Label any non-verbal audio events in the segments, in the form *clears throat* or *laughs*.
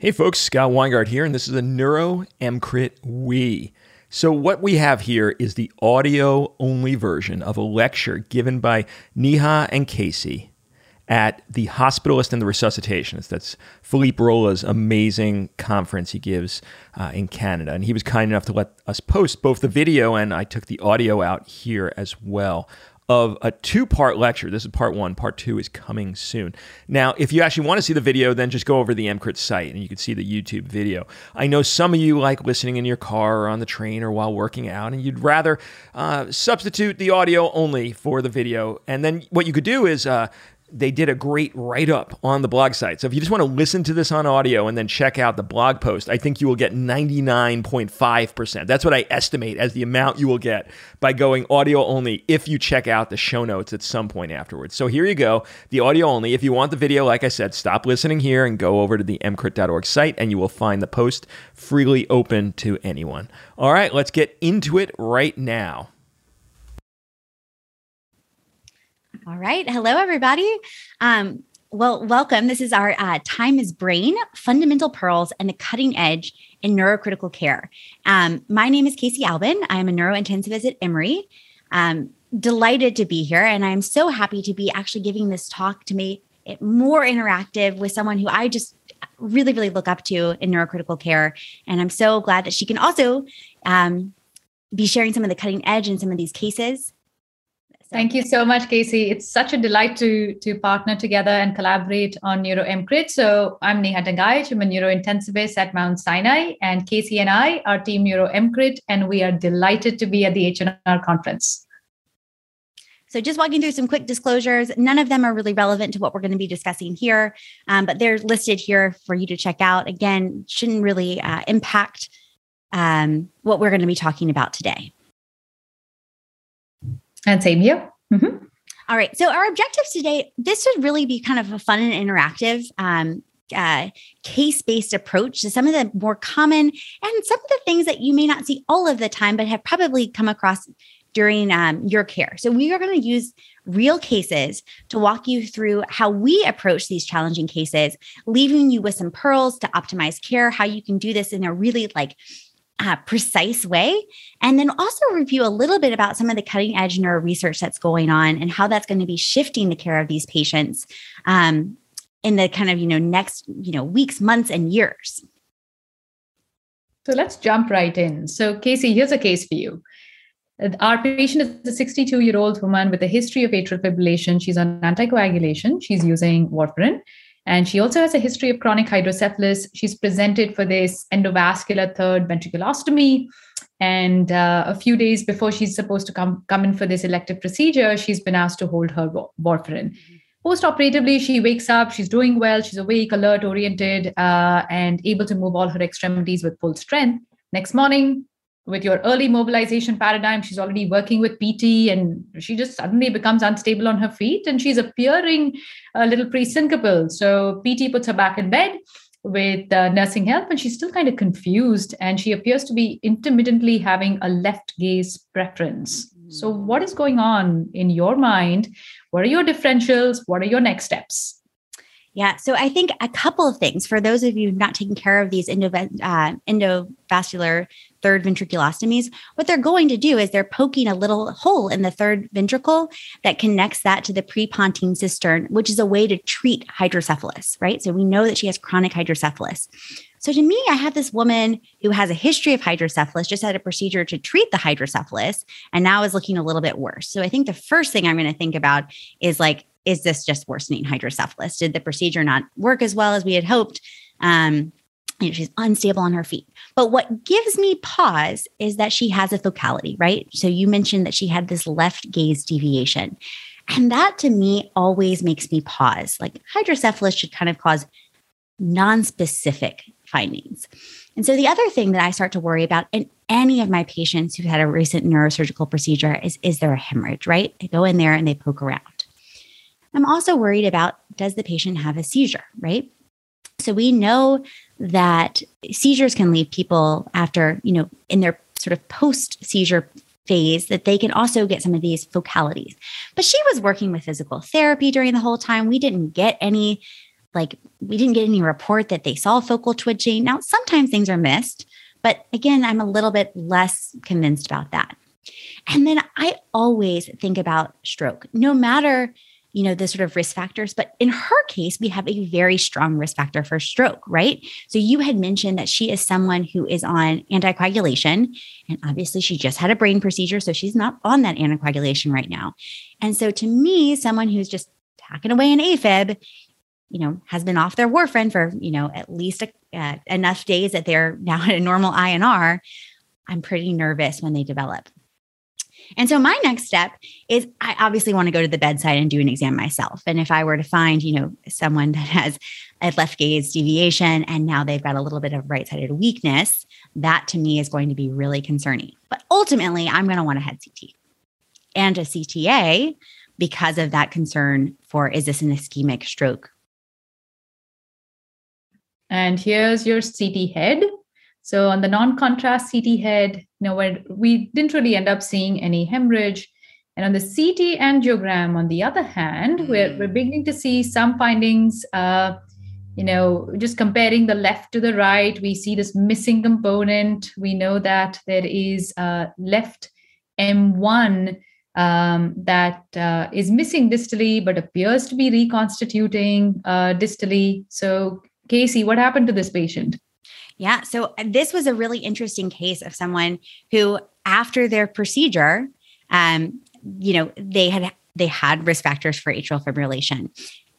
Hey folks, Scott Weingart here, and this is a Neuro EMCrit Wee. So, what we have here is the audio only version of a lecture given by Neha and Casey at the Hospitalist and the Resuscitationist. That's Philippe Rola's amazing conference he gives uh, in Canada. And he was kind enough to let us post both the video and I took the audio out here as well of a two part lecture. This is part one. Part two is coming soon. Now, if you actually want to see the video, then just go over to the EMCrit site and you can see the YouTube video. I know some of you like listening in your car or on the train or while working out, and you'd rather uh, substitute the audio only for the video. And then what you could do is uh, they did a great write up on the blog site. So if you just want to listen to this on audio and then check out the blog post, I think you will get 99.5%. That's what I estimate as the amount you will get by going audio only if you check out the show notes at some point afterwards. So here you go, the audio only. If you want the video, like I said, stop listening here and go over to the emcrit.org site and you will find the post freely open to anyone. All right, let's get into it right now. All right. Hello, everybody. Um, well, welcome. This is our uh, Time is Brain Fundamental Pearls and the Cutting Edge in Neurocritical Care. Um, my name is Casey Albin. I'm a neurointensivist at Emory. Um, delighted to be here. And I'm so happy to be actually giving this talk to make it more interactive with someone who I just really, really look up to in neurocritical care. And I'm so glad that she can also um, be sharing some of the cutting edge in some of these cases. Thank you so much, Casey. It's such a delight to to partner together and collaborate on Neuro EMCrit. So I'm Neha Dangayach. I'm a neurointensivist at Mount Sinai, and Casey and I are Team Neuro EMCrit, and we are delighted to be at the H&R conference. So, just walking through some quick disclosures. None of them are really relevant to what we're going to be discussing here, um, but they're listed here for you to check out. Again, shouldn't really uh, impact um, what we're going to be talking about today. And same here. Mm-hmm. All right. So our objectives today, this would really be kind of a fun and interactive um, uh, case-based approach to some of the more common and some of the things that you may not see all of the time, but have probably come across during um, your care. So we are going to use real cases to walk you through how we approach these challenging cases, leaving you with some pearls to optimize care, how you can do this in a really like uh, precise way. And then also review a little bit about some of the cutting edge neuro research that's going on and how that's going to be shifting the care of these patients um, in the kind of, you know, next, you know, weeks, months, and years. So let's jump right in. So, Casey, here's a case for you. Our patient is a 62 year old woman with a history of atrial fibrillation. She's on anticoagulation. She's using warfarin. And she also has a history of chronic hydrocephalus. She's presented for this endovascular third ventriculostomy. And uh, a few days before she's supposed to come, come in for this elective procedure, she's been asked to hold her warfarin. Post-operatively, she wakes up, she's doing well, she's awake, alert, oriented, uh, and able to move all her extremities with full strength. Next morning, with your early mobilization paradigm she's already working with pt and she just suddenly becomes unstable on her feet and she's appearing a little pre-syncopal so pt puts her back in bed with uh, nursing help and she's still kind of confused and she appears to be intermittently having a left gaze preference. So what is going on in your mind? What are your differentials? What are your next steps? Yeah. So I think a couple of things for those of you not taking care of these endo, uh, endovascular third ventriculostomies, what they're going to do is they're poking a little hole in the third ventricle that connects that to the prepontine cistern, which is a way to treat hydrocephalus, right? So we know that she has chronic hydrocephalus. So to me, I have this woman who has a history of hydrocephalus, just had a procedure to treat the hydrocephalus, and now is looking a little bit worse. So I think the first thing I'm going to think about is like, is this just worsening hydrocephalus? Did the procedure not work as well as we had hoped? Um, you know, she's unstable on her feet. But what gives me pause is that she has a focality, right? So you mentioned that she had this left gaze deviation. And that to me always makes me pause. Like hydrocephalus should kind of cause non-specific findings. And so the other thing that I start to worry about in any of my patients who've had a recent neurosurgical procedure is is there a hemorrhage, right? They go in there and they poke around. I'm also worried about does the patient have a seizure, right? So we know that seizures can leave people after, you know, in their sort of post seizure phase that they can also get some of these focalities. But she was working with physical therapy during the whole time. We didn't get any like we didn't get any report that they saw focal twitching. Now, sometimes things are missed, but again, I'm a little bit less convinced about that. And then I always think about stroke, no matter you know the sort of risk factors but in her case we have a very strong risk factor for stroke right so you had mentioned that she is someone who is on anticoagulation and obviously she just had a brain procedure so she's not on that anticoagulation right now and so to me someone who's just tacking away an afib you know, has been off their warfarin for, you know, at least a, uh, enough days that they're now *laughs* at a normal INR, I'm pretty nervous when they develop. And so my next step is I obviously want to go to the bedside and do an exam myself. And if I were to find, you know, someone that has a left gaze deviation and now they've got a little bit of right-sided weakness, that to me is going to be really concerning. But ultimately, I'm going to want a head CT and a CTA because of that concern for is this an ischemic stroke and here's your CT head. So on the non-contrast CT head, you know, where we didn't really end up seeing any hemorrhage. And on the CT angiogram, on the other hand, mm. we're, we're beginning to see some findings. Uh, you know, just comparing the left to the right, we see this missing component. We know that there is a left M1 um, that uh, is missing distally, but appears to be reconstituting uh, distally. So Casey, what happened to this patient? Yeah. So uh, this was a really interesting case of someone who, after their procedure, um, you know, they had they had risk factors for atrial fibrillation,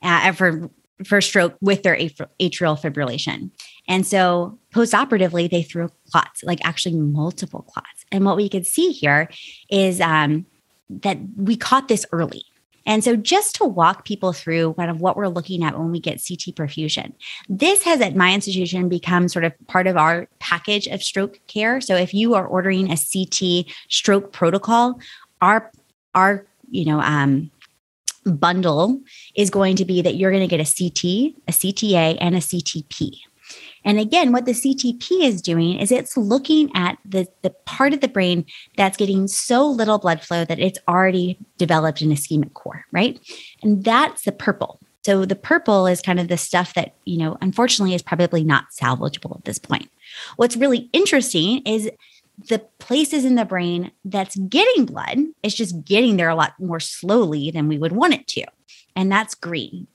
uh, for for stroke with their atrial fibrillation, and so postoperatively they threw clots, like actually multiple clots. And what we could see here is um, that we caught this early. And so, just to walk people through kind of what we're looking at when we get CT perfusion, this has at my institution become sort of part of our package of stroke care. So, if you are ordering a CT stroke protocol, our our you know um, bundle is going to be that you're going to get a CT, a CTA, and a CTP. And again, what the CTP is doing is it's looking at the, the part of the brain that's getting so little blood flow that it's already developed an ischemic core, right? And that's the purple. So the purple is kind of the stuff that, you know, unfortunately is probably not salvageable at this point. What's really interesting is the places in the brain that's getting blood is just getting there a lot more slowly than we would want it to. And that's green.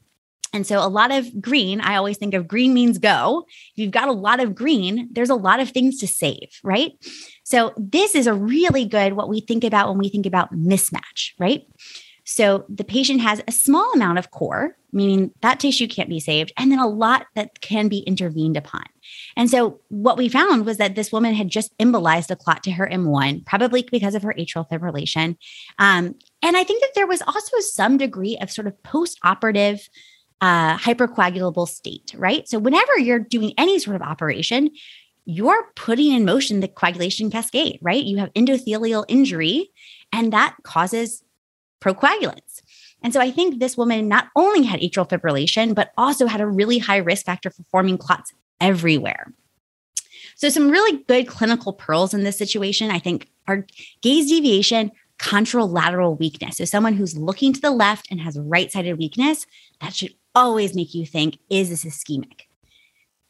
And so a lot of green, I always think of green means go. If you've got a lot of green, there's a lot of things to save, right? So this is a really good what we think about when we think about mismatch, right? So the patient has a small amount of core, meaning that tissue can't be saved, and then a lot that can be intervened upon. And so what we found was that this woman had just embolized a clot to her M1, probably because of her atrial fibrillation. Um, and I think that there was also some degree of sort of post-operative uh, hypercoagulable state, right? So whenever you're doing any sort of operation, you're putting in motion the coagulation cascade, right? You have endothelial injury, and that causes procoagulants. And so I think this woman not only had atrial fibrillation, but also had a really high risk factor for forming clots everywhere. So, some really good clinical pearls in this situation, I think, are gaze deviation, contralateral weakness. So, someone who's looking to the left and has right sided weakness, that should always make you think, is this ischemic?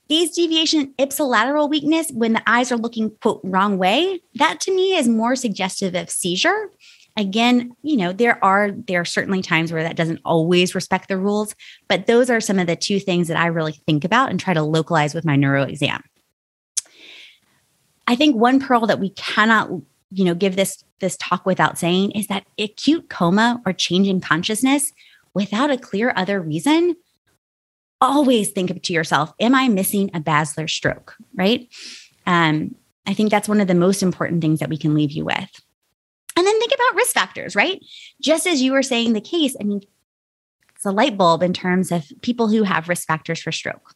Gaze deviation, ipsilateral weakness, when the eyes are looking, quote, wrong way, that to me is more suggestive of seizure. Again, you know, there are there are certainly times where that doesn't always respect the rules, but those are some of the two things that I really think about and try to localize with my neuro exam. I think one pearl that we cannot, you know, give this this talk without saying is that acute coma or change in consciousness without a clear other reason, always think to yourself, am I missing a basilar stroke? Right. Um, I think that's one of the most important things that we can leave you with. And then think about risk factors, right? Just as you were saying the case, I mean, it's a light bulb in terms of people who have risk factors for stroke.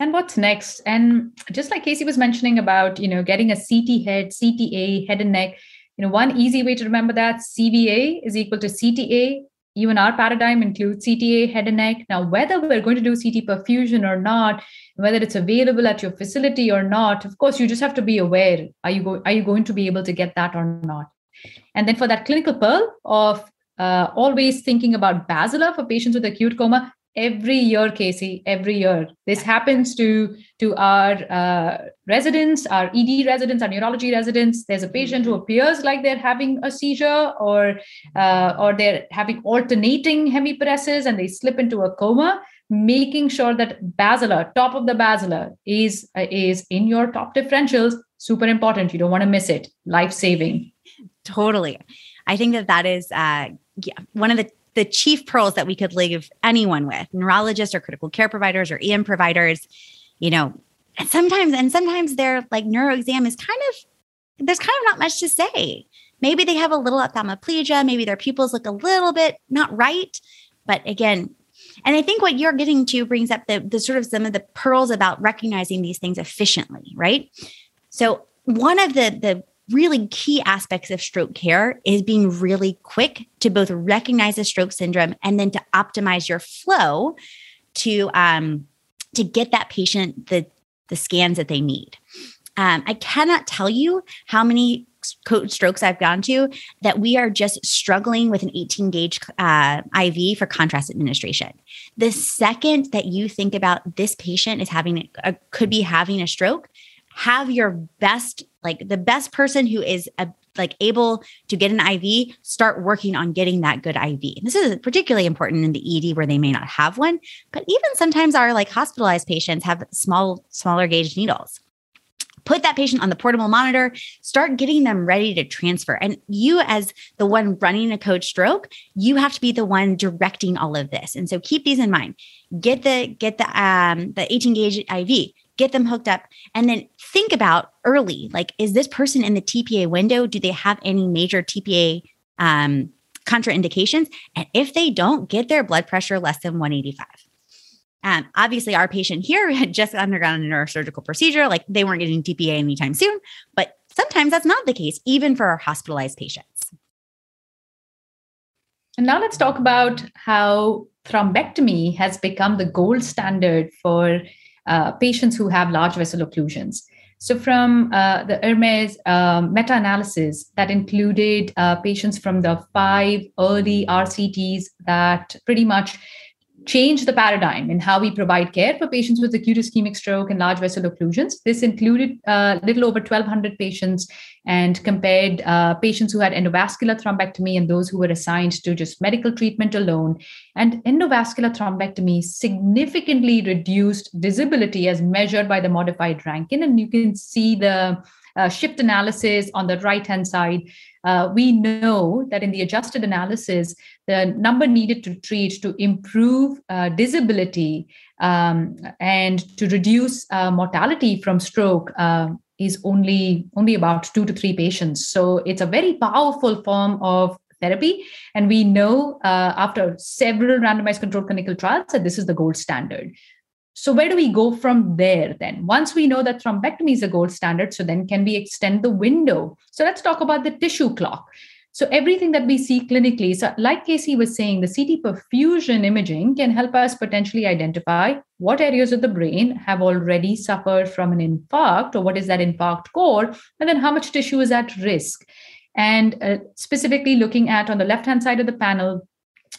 And what's next? And just like Casey was mentioning about, you know, getting a CT head, CTA, head and neck, you know, one easy way to remember that CVA is equal to CTA. Even our paradigm includes CTA, head and neck. Now, whether we're going to do CT perfusion or not, whether it's available at your facility or not, of course, you just have to be aware. Are you, go- are you going to be able to get that or not? And then for that clinical pearl of uh, always thinking about basilar for patients with acute coma every year casey every year. This happens to to our uh, residents our ed residents our neurology residents. There's a patient who appears like they're having a seizure or uh, or they're having alternating hemiparesis and they slip into a coma. Making sure that basilar top of the basilar is uh, is in your top differentials super important. You don't want to miss it. Life saving totally. I think that that is uh yeah, one of the the chief pearls that we could leave anyone with neurologists or critical care providers or EM providers, you know, and sometimes, and sometimes their like neuro exam is kind of, there's kind of not much to say. Maybe they have a little ophthalmoplegia, maybe their pupils look a little bit not right. But again, and I think what you're getting to brings up the, the sort of some of the pearls about recognizing these things efficiently, right? So one of the the really key aspects of stroke care is being really quick to both recognize a stroke syndrome and then to optimize your flow to um, to get that patient the the scans that they need. Um, I cannot tell you how many code strokes I've gone to that we are just struggling with an 18 gauge uh, IV for contrast administration. The second that you think about this patient is having a, could be having a stroke, have your best like the best person who is a, like able to get an IV start working on getting that good IV. And this is particularly important in the ED where they may not have one, but even sometimes our like hospitalized patients have small smaller gauge needles. Put that patient on the portable monitor, start getting them ready to transfer. And you as the one running a code stroke, you have to be the one directing all of this. And so keep these in mind. Get the get the um the 18 gauge IV get them hooked up, and then think about early like, is this person in the TPA window? Do they have any major TPA um, contraindications? And if they don't, get their blood pressure less than 185. Um, obviously, our patient here *laughs* had just undergone a neurosurgical procedure, like they weren't getting TPA anytime soon, but sometimes that's not the case, even for our hospitalized patients. And now let's talk about how thrombectomy has become the gold standard for uh, patients who have large vessel occlusions. So, from uh, the Hermes um, meta analysis that included uh, patients from the five early RCTs that pretty much changed the paradigm in how we provide care for patients with acute ischemic stroke and large vessel occlusions. This included a uh, little over 1,200 patients and compared uh, patients who had endovascular thrombectomy and those who were assigned to just medical treatment alone. And endovascular thrombectomy significantly reduced disability as measured by the modified Rankin. And you can see the uh, shift analysis on the right hand side, uh, we know that in the adjusted analysis, the number needed to treat to improve uh, disability um, and to reduce uh, mortality from stroke uh, is only only about two to three patients. So it's a very powerful form of therapy. And we know uh, after several randomized controlled clinical trials that this is the gold standard. So, where do we go from there then? Once we know that thrombectomy is a gold standard, so then can we extend the window? So, let's talk about the tissue clock. So, everything that we see clinically, so like Casey was saying, the CT perfusion imaging can help us potentially identify what areas of the brain have already suffered from an infarct, or what is that infarct core, and then how much tissue is at risk. And uh, specifically looking at on the left hand side of the panel,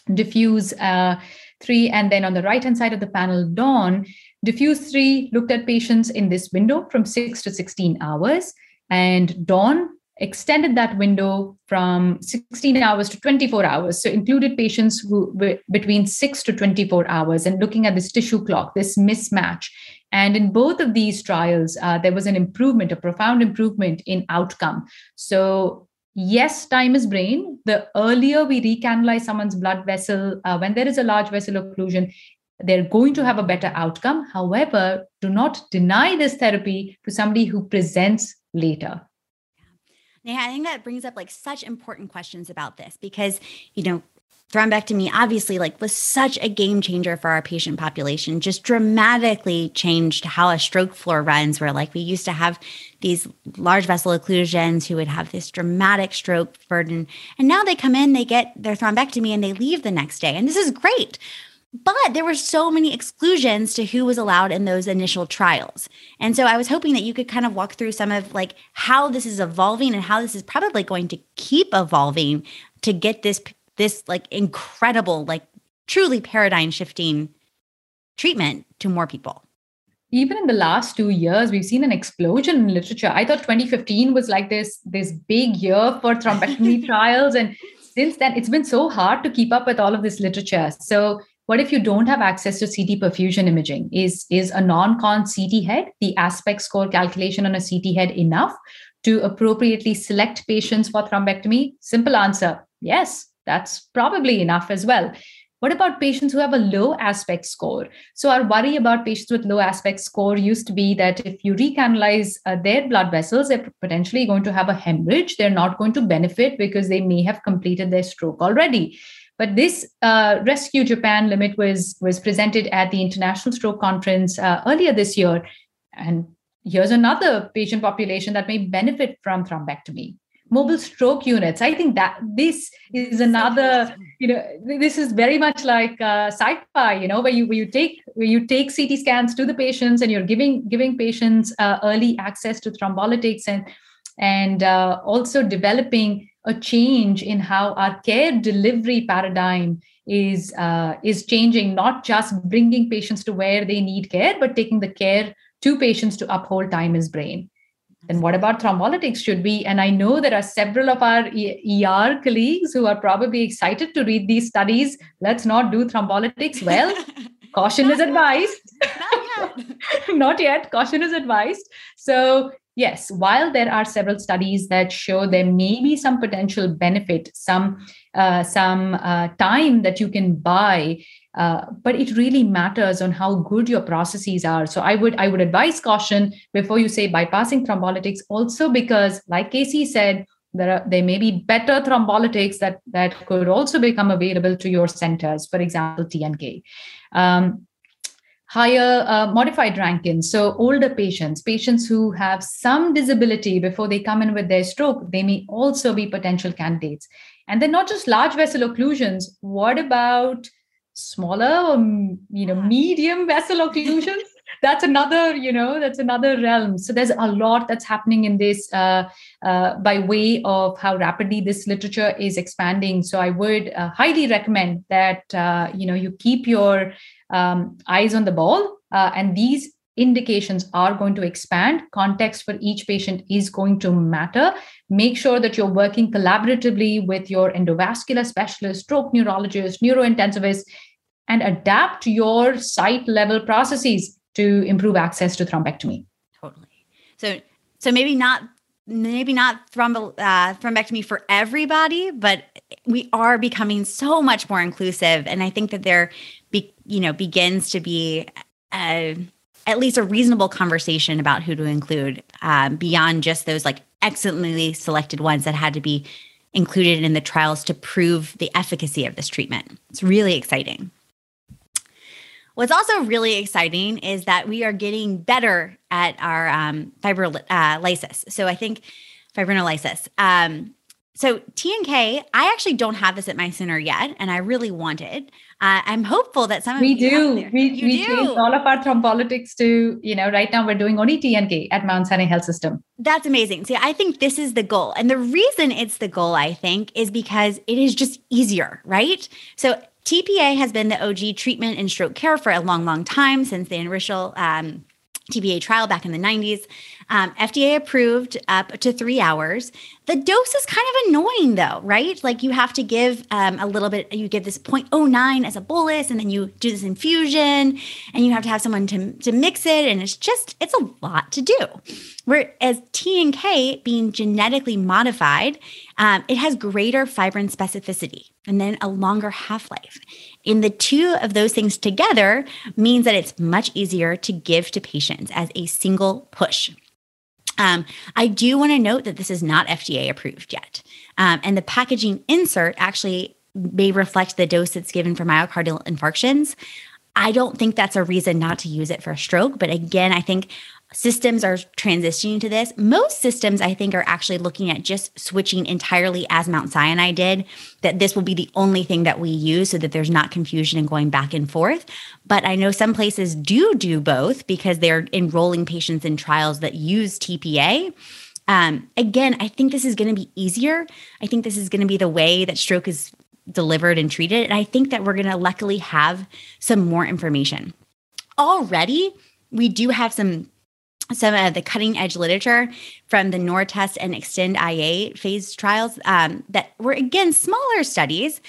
DEFUSE. Uh, 3. And then on the right hand side of the panel, Dawn, DEFUSE 3 looked at patients in this window from 6 to 16 hours. And Dawn extended that window from 16 hours to 24 hours. So included patients who were between 6 to 24 hours and looking at this tissue clock, this mismatch. And in both of these trials, uh, there was an improvement, a profound improvement in outcome. So yes, time is brain. The earlier we recanalize someone's blood vessel, uh, when there is a large vessel occlusion, they're going to have a better outcome. However, do not deny this therapy to somebody who presents later. Yeah, I think that brings up like such important questions about this because, you know, thrombectomy obviously like was such a game changer for our patient population just dramatically changed how a stroke floor runs where like we used to have these large vessel occlusions who would have this dramatic stroke burden. And now they come in they get their thrombectomy and they leave the next day. And this is great. But there were so many exclusions to who was allowed in those initial trials. And so i was hoping that you could kind of walk through some of like how this is evolving and how this is probably going to keep evolving to get this this like incredible, like truly paradigm shifting treatment to more people. Even in the last two years we've seen an explosion in literature. I thought 2015 was like this this big year for thrombectomy *laughs* trials and since then it's been so hard to keep up with all of this literature. So what if you don't have access to ct perfusion imaging? Is is a non-con ct head the aspect score calculation on a ct head enough to appropriately select patients for thrombectomy? Simple answer yes that's probably enough as well what about patients who have a low aspect score? So, our worry about patients with low aspect score used to be that if you recanalize uh, their blood vessels, they're potentially going to have a hemorrhage. They're not going to benefit because they may have completed their stroke already. But this uh, Rescue Japan limit was was presented at the International Stroke Conference uh, earlier this year, and here's another patient population that may benefit from thrombectomy mobile stroke units. I think that this is another you know this is very much like uh, sci-fi you know where you where you take where you take ct scans to the patients and you're giving giving patients uh, early access to thrombolytics and and uh, also developing a change in how our care delivery paradigm is uh, is changing not just bringing patients to where they need care but taking the care to patients to uphold time is brain then what about thrombolytics? Should we and i know there are several of our er colleagues who are probably excited to read these studies. Let's not do thrombolytics. Well *laughs* caution is advised. Not yet. *laughs* not yet. Caution is advised. So yes while there are several studies that show there may be some potential benefit some uh, some uh, time that you can buy uh, but it really matters on how good your processes are so i would i would advise caution before you say bypassing thrombolytics also because like casey said there are there may be better thrombolytics that that could also become available to your centers for example tnk um, higher uh, modified Rankin. So, older patients, patients who have some disability before they come in with their stroke, they may also be potential candidates. And then, not just large vessel occlusions, what about smaller or you know medium vessel occlusion? *laughs* That's another you know that's another realm. So there's a lot that's happening in this uh, uh, by way of how rapidly this literature is expanding. So i would uh, highly recommend that uh, you know you keep your um, eyes on the ball uh, and these indications are going to expand. Context for each patient is going to matter. Make sure that you're working collaboratively with your endovascular specialist stroke neurologist neurointensivist and adapt your site level processes to improve access to thrombectomy. Totally. So so maybe not maybe not uh, thrombectomy for everybody but we are becoming so much more inclusive and i think that there be, you know begins to be a, at least a reasonable conversation about who to include um, beyond just those like excellently selected ones that had to be included in the trials to prove the efficacy of this treatment. It's really exciting. What's also really exciting is that we are getting better at our um, fibrinolysis. Uh, so I think fibrinolysis. Um, so TNK, I actually don't have this at my center yet, and I really want it. Uh, I'm hopeful that some of we do. We, you we do. changed all of our thrombolytics to you know right now we're doing only TNK at Mount Sinai Health System. That's amazing. See, I think this is the goal, and the reason it's the goal, I think, is because it is just easier, right? So TPA has been the OG treatment in stroke care for a long, long time since the initial um, TPA trial back in the 90s. Um, FDA approved up to three hours. The dose is kind of annoying though, right? Like you have to give um, a little bit, you give this 0.09 as a bolus and then you do this infusion and you have to have someone to, to mix it. And it's just, it's a lot to do. Whereas T and K being genetically modified, um, it has greater fibrin specificity and then a longer half life. And the two of those things together means that it's much easier to give to patients as a single push. Um, I do want to note that this is not FDA approved yet. Um, and the packaging insert actually may reflect the dose that's given for myocardial infarctions. I don't think that's a reason not to use it for a stroke. But again, I think systems are transitioning to this. Most systems, I think, are actually looking at just switching entirely as Mount Sinai did, that this will be the only thing that we use so that there's not confusion and going back and forth. But I know some places do do both because they're enrolling patients in trials that use TPA. Um, again, I think this is going to be easier. I think this is going to be the way that stroke is delivered and treated. And I think that we're going to luckily have some more information. Already, we do have some some of the cutting edge literature from the NORTEST and Extend IA phase trials um, that were again smaller studies,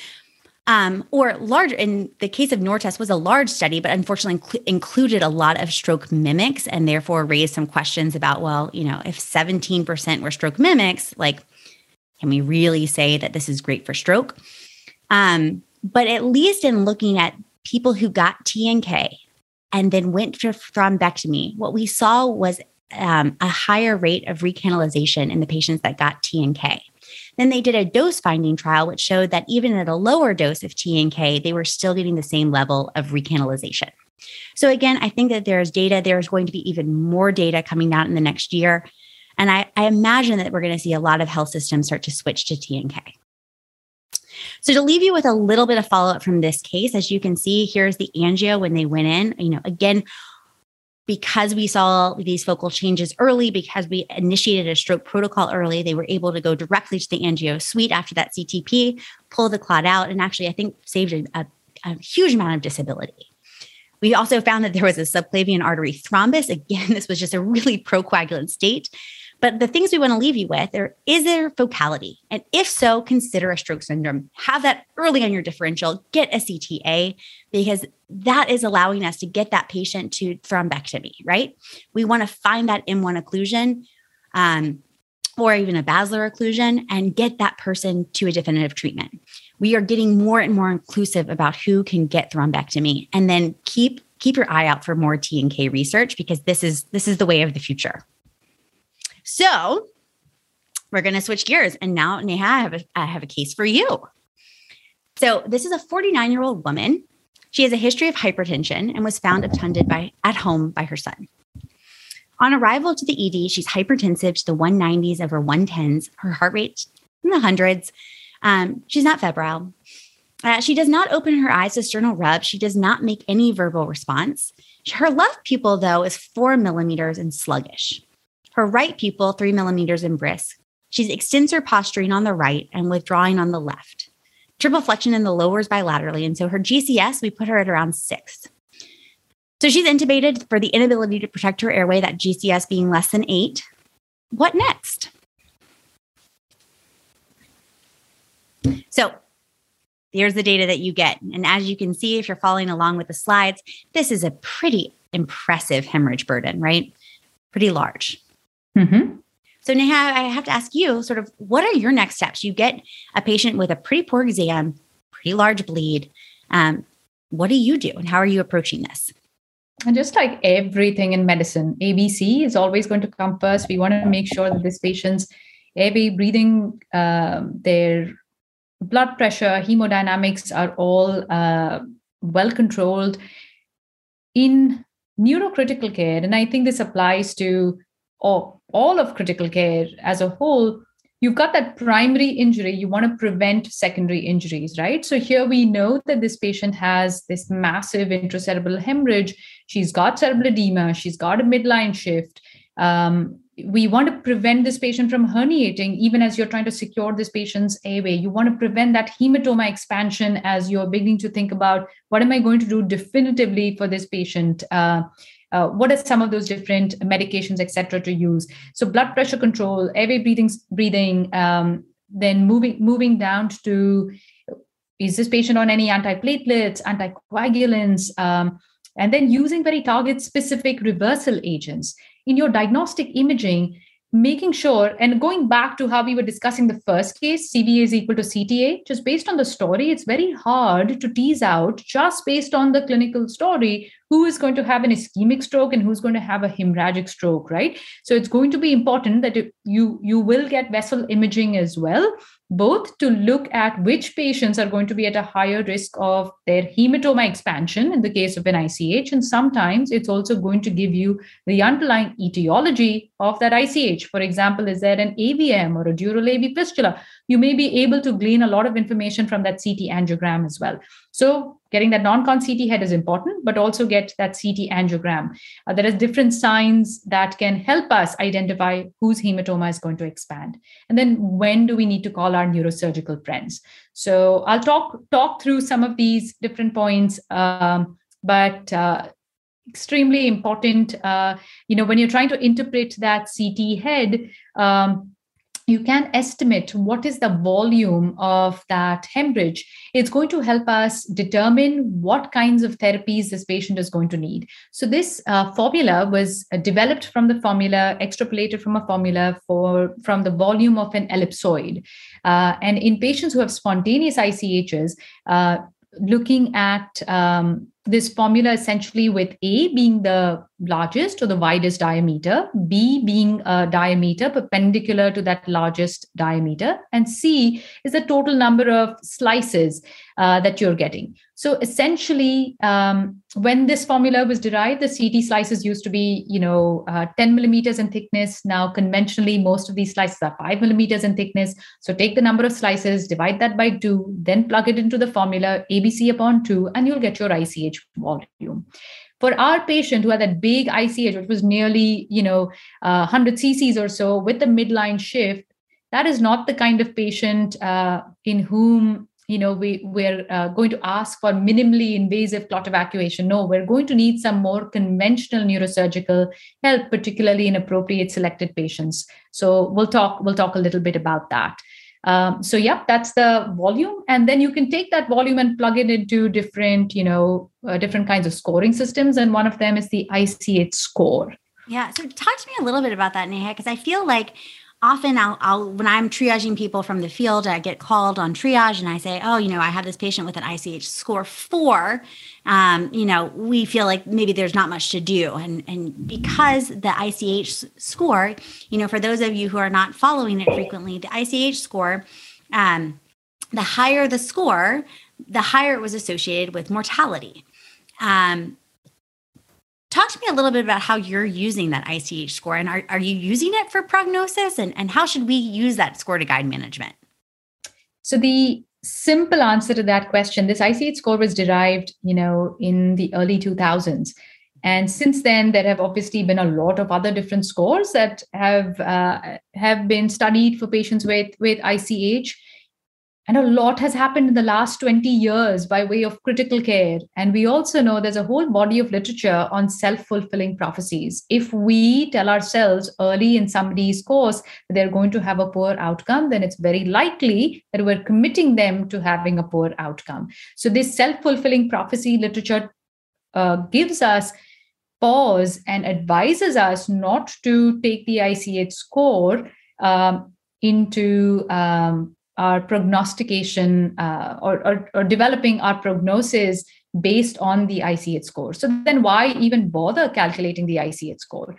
um, or larger. In the case of NORTEST, was a large study, but unfortunately inc- included a lot of stroke mimics, and therefore raised some questions about, well, you know, if 17% were stroke mimics, like, can we really say that this is great for stroke? Um, but at least in looking at people who got TNK and then went for thrombectomy, what we saw was um, a higher rate of recanalization in the patients that got TNK. Then they did a dose finding trial, which showed that even at a lower dose of TNK, they were still getting the same level of recanalization. So, again, I think that there's data, there's going to be even more data coming out in the next year. And I, I imagine that we're going to see a lot of health systems start to switch to TNK. So to leave you with a little bit of follow up from this case, as you can see, here's the angio when they went in. You know, again, because we saw these focal changes early, because we initiated a stroke protocol early, they were able to go directly to the angio suite after that CTP, pull the clot out, and actually, I think saved a, a, a huge amount of disability. We also found that there was a subclavian artery thrombus. Again, *laughs* this was just a really procoagulant state. But the things we want to leave you with are is there focality? And if so, consider a stroke syndrome. Have that early on your differential, get a CTA, because that is allowing us to get that patient to thrombectomy, right? We want to find that M1 occlusion. Um, or even a basilar occlusion and get that person to a definitive treatment. We are getting more and more inclusive about who can get thrombectomy and then keep keep your eye out for more T and K research because this is this is the way of the future. So we're going to switch gears. And now, Neha, I have, a, I have a case for you. So this is a 49 year old woman. She has a history of hypertension and was found obtunded by at home by her son. On arrival to the ED, she's hypertensive to the 190s over 110s. Her heart rate in the hundreds. Um, she's not febrile. Uh, she does not open her eyes to sternal rub. She does not make any verbal response. Her left pupil, though, is four millimeters and sluggish. Her right pupil, three millimeters in brisk. She's extensor posturing on the right and withdrawing on the left. Triple flexion in the lowers bilaterally. And so her GCS, we put her at around six. So she's intubated for the inability to protect her airway, that GCS being less than eight. What next? So here's the data that you get. And as you can see, if you're following along with the slides, this is a pretty impressive hemorrhage burden, right? Pretty large. Mm-hmm. So Neha, I have to ask you sort of what are your next steps? You get a patient with a pretty poor exam, pretty large bleed. Um, what do you do and how are you approaching this? And just like everything in medicine, ABC is always going to come first. We want to make sure that this patient's airway, breathing, um, their blood pressure, hemodynamics are all uh, well controlled in neurocritical care. And I think this applies to all, all of critical care as a whole, you've got that primary injury. You want to prevent secondary injuries, right? So here we know that this patient has this massive intracerebral hemorrhage. She's got cerebral edema. She's got a midline shift. Um, we want to prevent this patient from herniating even as you're trying to secure this patient's airway you want to prevent that hematoma expansion as you're beginning to think about what am i going to do definitively for this patient uh, uh, what are some of those different medications, etc., to use? So blood pressure control, airway breathing, breathing. Um, then moving moving down to is this patient on any antiplatelets, anticoagulants, um, and then using very target specific reversal agents in your diagnostic imaging making sure and going back to how we were discussing the first case cva is equal to cta just based on the story it's very hard to tease out just based on the clinical story who is going to have an ischemic stroke and who's going to have a hemorrhagic stroke right so it's going to be important that you you will get vessel imaging as well both to look at which patients are going to be at a higher risk of their hematoma expansion in the case of an ICH. And sometimes it's also going to give you the underlying etiology of that ICH. For example, is there an AVM or a dural AV fistula? You may be able to glean a lot of information from that CT angiogram as well. So getting that non-con CT head is important, but also get that CT angiogram. Uh, there are different signs that can help us identify whose hematoma is going to expand. And then when do we need to call our neurosurgical friends? So I'll talk talk through some of these different points, um, but uh, extremely important. Uh, you know, when you're trying to interpret that CT head. Um, you can estimate what is the volume of that hemorrhage. It's going to help us determine what kinds of therapies this patient is going to need. So, this uh, formula was uh, developed from the formula, extrapolated from a formula for from the volume of an ellipsoid. Uh, and in patients who have spontaneous ICHs, uh, looking at um, this formula essentially with A being the largest or the widest diameter, B being a diameter perpendicular to that largest diameter, and C is the total number of slices uh, that you're getting. So essentially, um, when this formula was derived, the CT slices used to be, you know, uh, 10 millimeters in thickness. Now, conventionally, most of these slices are five millimeters in thickness. So take the number of slices, divide that by two, then plug it into the formula ABC upon two, and you'll get your ICH volume. For our patient who had that big ICH, which was nearly, you know, uh, 100 cc's or so with the midline shift, that is not the kind of patient uh, in whom you know we we're uh, going to ask for minimally invasive clot evacuation. No we're going to need some more conventional neurosurgical help particularly in appropriate selected patients. So we'll talk we'll talk a little bit about that um, so yep that's the volume. And then you can take that volume and plug it into different you know uh, different kinds of scoring systems. And one of them is the ICH score. Yeah so talk to me a little bit about that neha because i feel like often I'll, I'll, when I'm triaging people from the field, I get called on triage and I say, oh, you know, I have this patient with an ICH score four. Um, you know, we feel like maybe there's not much to do. And, and because the ICH score, you know, for those of you who are not following it frequently, the ICH score, um, the higher the score, the higher it was associated with mortality. Um, talk to me a little bit about how you're using that ICH score and are, are you using it for prognosis and, and how should we use that score to guide management? So the simple answer to that question, this ICH score was derived, you know, in the early 2000s. And since then, there have obviously been a lot of other different scores that have uh, have been studied for patients with with ICH. And a lot has happened in the last 20 years by way of critical care. And we also know there's a whole body of literature on self fulfilling prophecies. If we tell ourselves early in somebody's course that they're going to have a poor outcome, then it's very likely that we're committing them to having a poor outcome. So, this self fulfilling prophecy literature uh, gives us pause and advises us not to take the ICH score um, into um, our prognostication uh, or, or, or, developing our prognosis based on the ICH score. So then why even bother calculating the ICH score?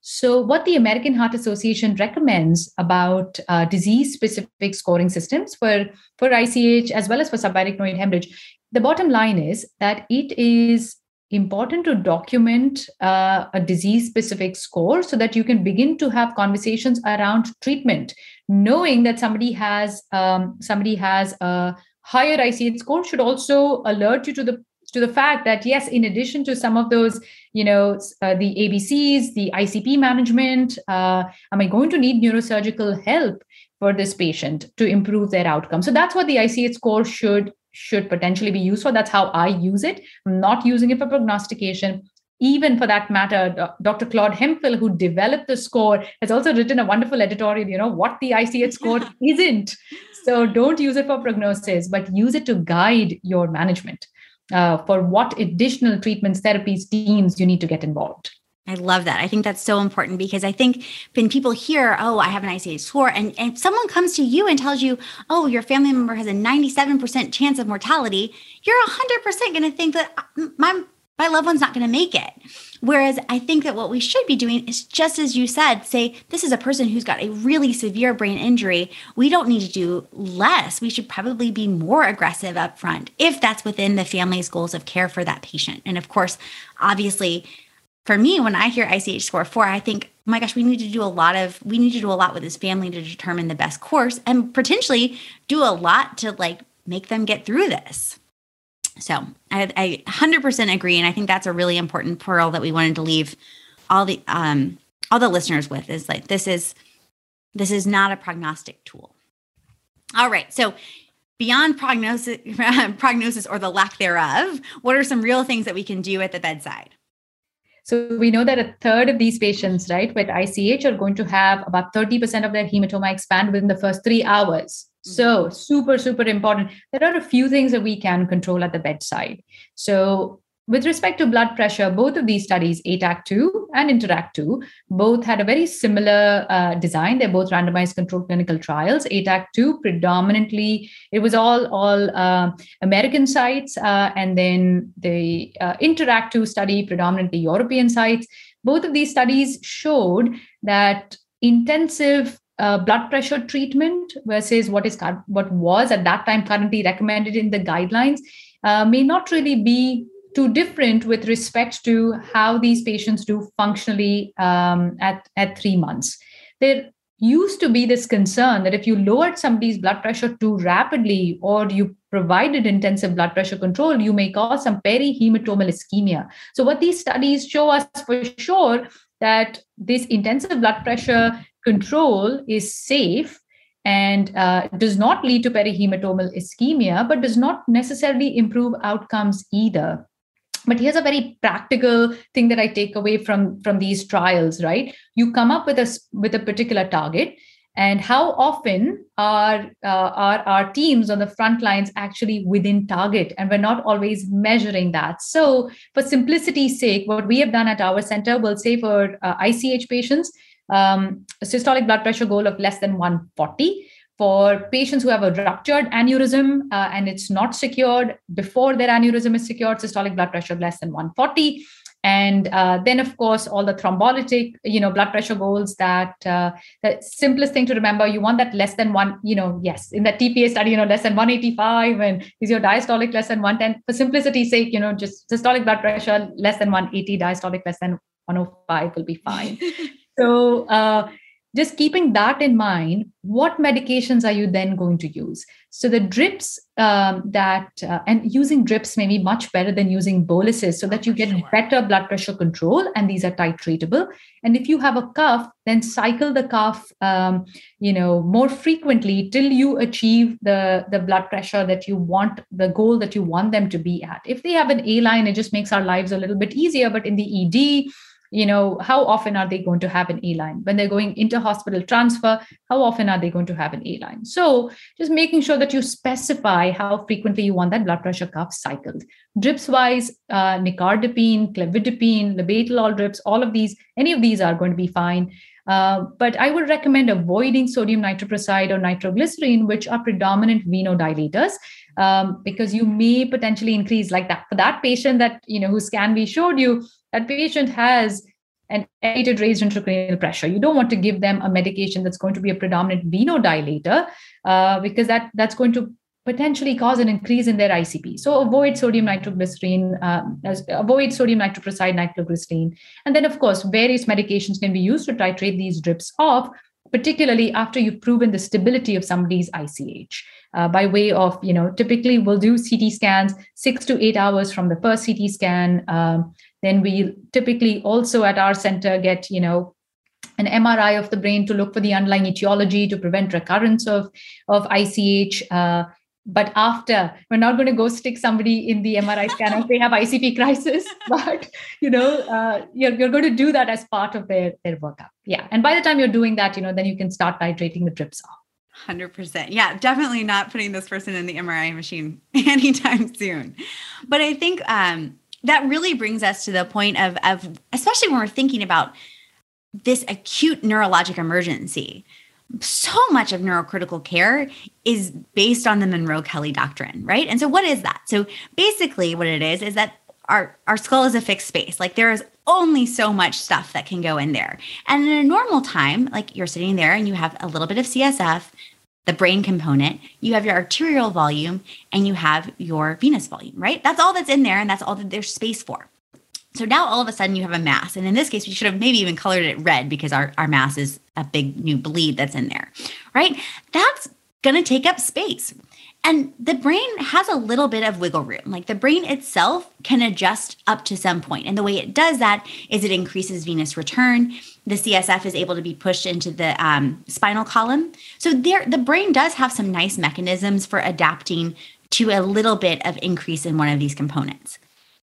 So what the American Heart Association recommends about uh, disease-specific scoring systems for, for ICH as well as for subarachnoid hemorrhage, the bottom line is that it is important to document uh, a disease specific score so that you can begin to have conversations around treatment knowing that somebody has um, somebody has a higher ICH score should also alert you to the to the fact that yes in addition to some of those you know uh, the abcs the icp management uh, am i going to need neurosurgical help for this patient to improve their outcome? So that's what the ich score should should potentially be used for. That's how I use it. I'm not using it for prognostication. Even for that matter, Dr. Claude Hemphill, who developed the score, has also written a wonderful editorial, you know, what the ICH *laughs* score isn't. So don't use it for prognosis, but use it to guide your management uh, for what additional treatments, therapies, teams you need to get involved. I love that. I think that's so important because I think when people hear, oh, I have an ICH score, and, and someone comes to you and tells you, oh, your family member has a 97% chance of mortality, you're 100% going to think that uh, my, my loved one's not going to make it. Whereas I think that what we should be doing is just as you said, say, this is a person who's got a really severe brain injury. We don't need to do less. We should probably be more aggressive up front if that's within the family's goals of care for that patient. And of course, obviously, for me, when I hear ICH score four, I think, oh my gosh, we need to do a lot of, we need to do a lot with this family to determine the best course and potentially do a lot to like make them get through this. So I, I 100% agree, and I think that's a really important pearl that we wanted to leave all the um, all the listeners with is like this is this is not a prognostic tool. All right, so beyond prognosis *laughs* prognosis or the lack thereof, what are some real things that we can do at the bedside? So we know that a third of these patients, right, with ICH are going to have about 30% of their hematoma expand within the first three hours. So, mm-hmm. super, super important. There are a few things that we can control at the bedside. So, with respect to blood pressure, both of these studies, ATACH2 and INTERACT2, both had a very similar uh, design. They're both randomized controlled clinical trials. ATACH2 predominantly, it was all all uh, American sites, uh, and then the uh, INTERACT2 study, predominantly European sites. Both of these studies showed that intensive uh, blood pressure treatment versus what is what was at that time currently recommended in the guidelines uh, may not really be too different with respect to how these patients do functionally um, at, at three months. There used to be this concern that if you lowered somebody's blood pressure too rapidly or you provided intensive blood pressure control, you may cause some perihematomal ischemia. So, what these studies show us for sure that this intensive blood pressure control is safe and uh, does not lead to perihematomal ischemia, but does not necessarily improve outcomes either but here's a very practical thing that i take away from from these trials right? You come up with a with a particular target and how often are uh, are our teams on the front lines actually within target? And we're not always measuring that. So for simplicity's sake what we have done at our center we'll say for uh, ich patients um, systolic blood pressure goal of less than 140 for patients who have a ruptured aneurysm uh, and it's not secured before their aneurysm is secured, systolic blood pressure less than 140. And uh, then, of course, all the thrombolytic, you know, blood pressure goals. That uh, the simplest thing to remember, you want that less than one. You know, yes, in that TPA study, you know, less than 185, and is your diastolic less than 110? For simplicity's sake, you know, just systolic blood pressure less than 180, diastolic less than 105 will be fine. *laughs* so uh, just keeping that in mind what medications are you then going to use? So the drips um, that uh, and using drips may be much better than using boluses so that you get sure. better blood pressure control and these are titratable and if you have a cough then cycle the cough um, you know more frequently till you achieve the the blood pressure that you want the goal that you want them to be at. If they have an a line it just makes our lives a little bit easier but in the ed you know how often are they going to have an a line when they're going into hospital transfer how often are they going to have an a line so just making sure that you specify how frequently you want that blood pressure cuff cycled. Drips wise uh, nicardipine clevidipine labetalol drips all of these any of these are going to be fine. Uh, but I would recommend avoiding sodium nitroprusside or nitroglycerin, which are predominant venodilators, um, because you may potentially increase like that for that patient that you know whose scan we showed you that patient has an elevated raised intracranial pressure. You don't want to give them a medication that's going to be a predominant venodilator uh, because that, that's going to potentially cause an increase in their ICP. So avoid sodium nitroglycerin, um, avoid sodium nitroprusside, nitroglycerin. And then, of course, various medications can be used to titrate these drips off, particularly after you've proven the stability of somebody's ICH. Uh, by way of, you know, typically we'll do CT scans six to eight hours from the first CT scan. Um, then we typically also at our center get, you know, an MRI of the brain to look for the underlying etiology to prevent recurrence of, of ICH. Uh, but after, we're not going to go stick somebody in the MRI scanner if they have ICP crisis, *laughs* but you know, uh, you're, you're going to do that as part of their, their workup. Yeah. And by the time you're doing that, you know, then you can start titrating the drips off. 100%. Yeah, definitely not putting this person in the MRI machine *laughs* anytime soon. But I think um, that really brings us to the point of, of especially when we're thinking about this acute neurologic emergency so much of neurocritical care is based on the Monro-Kellie doctrine, right? And so, what is that? So, basically, what it is is that our, our skull is a fixed space. Like, there is only so much stuff that can go in there. And in a normal time, like you're sitting there and you have a little bit of CSF, the brain component, you have your arterial volume, and you have your venous volume, right? That's all that's in there, and that's all that there's space for. So now all of a sudden you have a mass. And in this case, we should have maybe even colored it red because our, our mass is a big new bleed that's in there, right? That's going to take up space. And the brain has a little bit of wiggle room. Like the brain itself can adjust up to some point. And the way it does that is it increases venous return. The CSF is able to be pushed into the um, spinal column. So there, the brain does have some nice mechanisms for adapting to a little bit of increase in one of these components.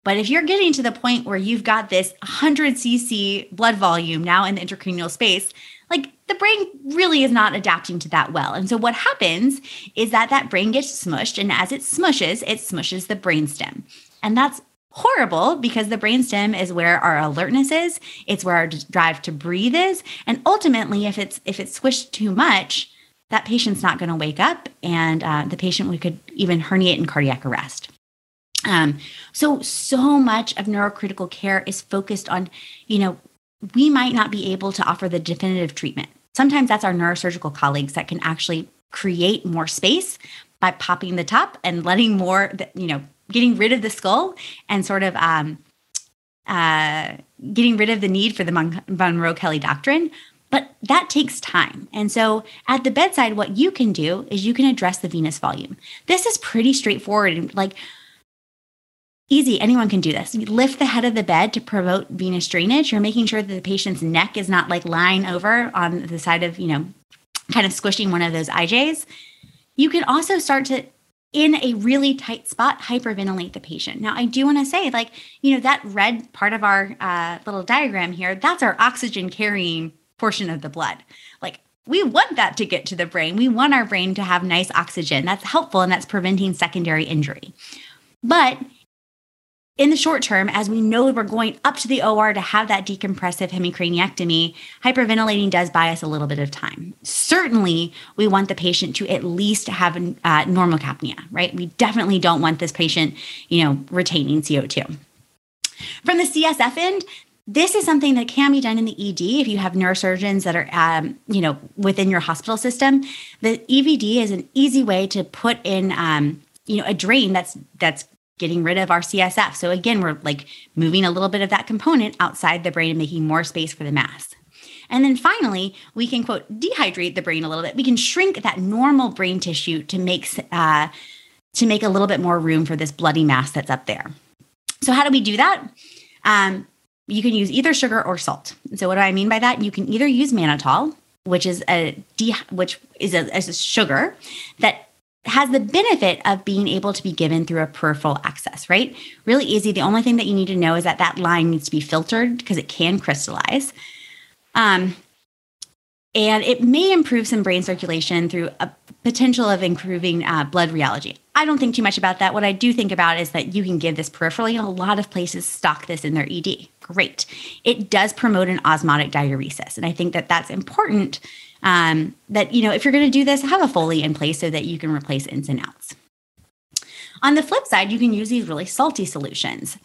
But if you're getting to the point where you've got this 100 cc blood volume now in the intracranial space, like the brain really is not adapting to that well. And so what happens is that that brain gets smushed and as it smushes, it smushes the brainstem. And that's horrible because the brainstem is where our alertness is, it's where our drive to breathe is, and ultimately if it's if it's squished too much, that patient's not going to wake up and uh, the patient we could even herniate in cardiac arrest. Um, so so much of neurocritical care is focused on, you know, we might not be able to offer the definitive treatment. Sometimes that's our neurosurgical colleagues that can actually create more space by popping the top and letting more, you know, getting rid of the skull and sort of um, uh, getting rid of the need for the Monro-Kellie doctrine. But that takes time. And so at the bedside, what you can do is you can address the venous volume. This is pretty straightforward. And like Easy, anyone can do this. You lift the head of the bed to promote venous drainage. You're making sure that the patient's neck is not like lying over on the side of, you know, kind of squishing one of those IJs. You can also start to, in a really tight spot, hyperventilate the patient. Now, I do want to say, like, you know, that red part of our uh, little diagram here, that's our oxygen carrying portion of the blood. Like, we want that to get to the brain. We want our brain to have nice oxygen. That's helpful and that's preventing secondary injury. But in the short term, as we know we're going up to the OR to have that decompressive hemicraniectomy, hyperventilating does buy us a little bit of time. Certainly, we want the patient to at least have uh, normocapnia, right? We definitely don't want this patient, you know, retaining CO2. From the CSF end, this is something that can be done in the ED if you have neurosurgeons that are, um, you know, within your hospital system. The EVD is an easy way to put in, um, you know, a drain that's that's getting rid of our CSF. So again, we're like moving a little bit of that component outside the brain and making more space for the mass. And then finally, we can quote dehydrate the brain a little bit. We can shrink that normal brain tissue to make uh, to make a little bit more room for this bloody mass that's up there. So how do we do that? Um, you can use either sugar or salt. So what do I mean by that? You can either use mannitol, which is a de- which is a, is a sugar that has the benefit of being able to be given through a peripheral access, right? Really easy. The only thing that you need to know is that that line needs to be filtered because it can crystallize. Um, and it may improve some brain circulation through a potential of improving uh, blood rheology. I don't think too much about that. What I do think about is that you can give this peripherally. A lot of places stock this in their ED. Great. It does promote an osmotic diuresis. And I think that that's important um, that, you know, if you're going to do this, have a Foley in place so that you can replace ins and outs. On the flip side, you can use these really salty solutions.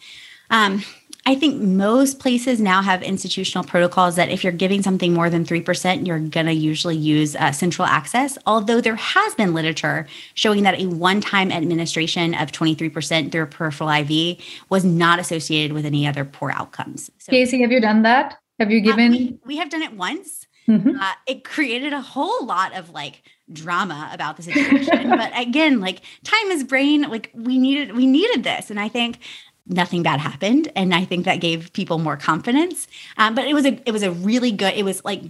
Um, I think most places now have institutional protocols that if you're giving something more than 3%, you're going to usually use uh, central access. Although there has been literature showing that a one time administration of 23% through a peripheral IV was not associated with any other poor outcomes. So, Casey, have you done that? Have you given? Uh, we, we, have done it once. Mm-hmm. Uh, it created a whole lot of like drama about the situation. but *laughs* again, like time is brain, like we needed we needed this. And I think nothing bad happened. And I think that gave people more confidence. Um, but it was a it was a really good, it was like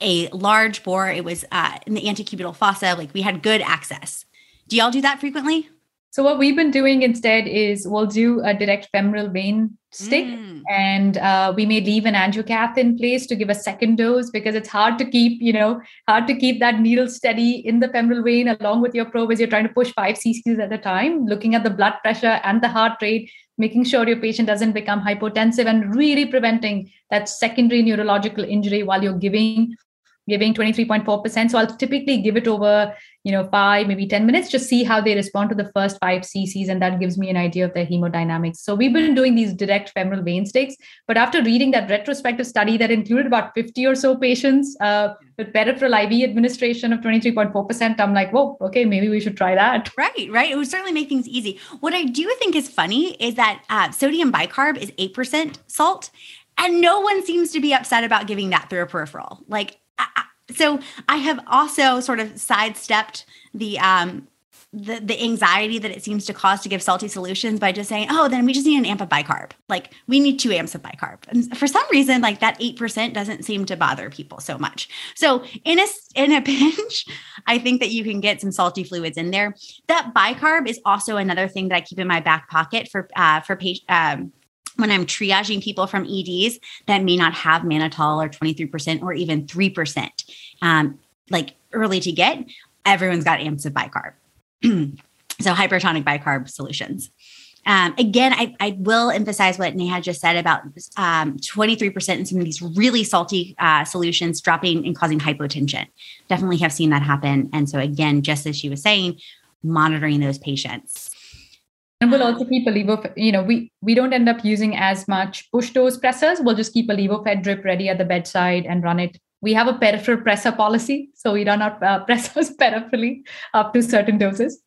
a large bore. It was uh, in the antecubital fossa. Like we had good access. Do y'all do that frequently? So what we've been doing instead is we'll do a direct femoral vein stick mm. and uh, we may leave an angiocath in place to give a second dose because it's hard to keep you know hard to keep that needle steady in the femoral vein along with your probe as you're trying to push five cc's at a time looking at the blood pressure and the heart rate making sure your patient doesn't become hypotensive and really preventing that secondary neurological injury while you're giving giving 23.4%. So I'll typically give it over, you know, five, maybe 10 minutes, just see how they respond to the first five cc's. And that gives me an idea of their hemodynamics. So we've been doing these direct femoral vein sticks. But after reading that retrospective study that included about 50 or so patients uh, with peripheral IV administration of 23.4%, I'm like, whoa, okay, maybe we should try that. Right, right. It would certainly make things easy. What I do think is funny is that uh, sodium bicarb is 8% salt. And no one seems to be upset about giving that through a peripheral. Like so I have also sort of sidestepped the um, the, the anxiety that it seems to cause to give salty solutions by just saying, oh, then we just need an amp of bicarb. Like we need two amps of bicarb. And for some reason, like that 8% doesn't seem to bother people so much. So in a, in a *laughs* pinch, I think that you can get some salty fluids in there. That bicarb is also another thing that I keep in my back pocket for, uh, for patients. Um, when I'm triaging people from EDs that may not have mannitol or 23% or even 3%, um, like early to get, everyone's got amps of bicarb. *clears throat* so hypertonic bicarb solutions. Um, again, I, I, will emphasize what Neha just said about um, 23% in some of these really salty uh, solutions dropping and causing hypotension. Definitely have seen that happen. And so, again, just as she was saying, monitoring those patients. And we'll also keep a levo, you know, we, we don't end up using as much push dose pressors. We'll just keep a levophed drip ready at the bedside and run it we have a peripheral pressor policy, so we run our uh, *laughs* pressors peripherally up to certain doses.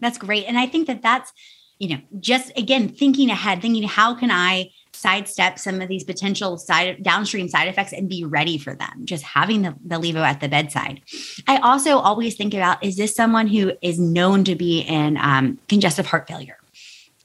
That's great, and I think that that's you know just again thinking ahead, thinking how can I sidestep some of these potential side downstream side effects and be ready for them. Just having the, the levo at the bedside. I also always think about is this someone who is known to be in um, congestive heart failure?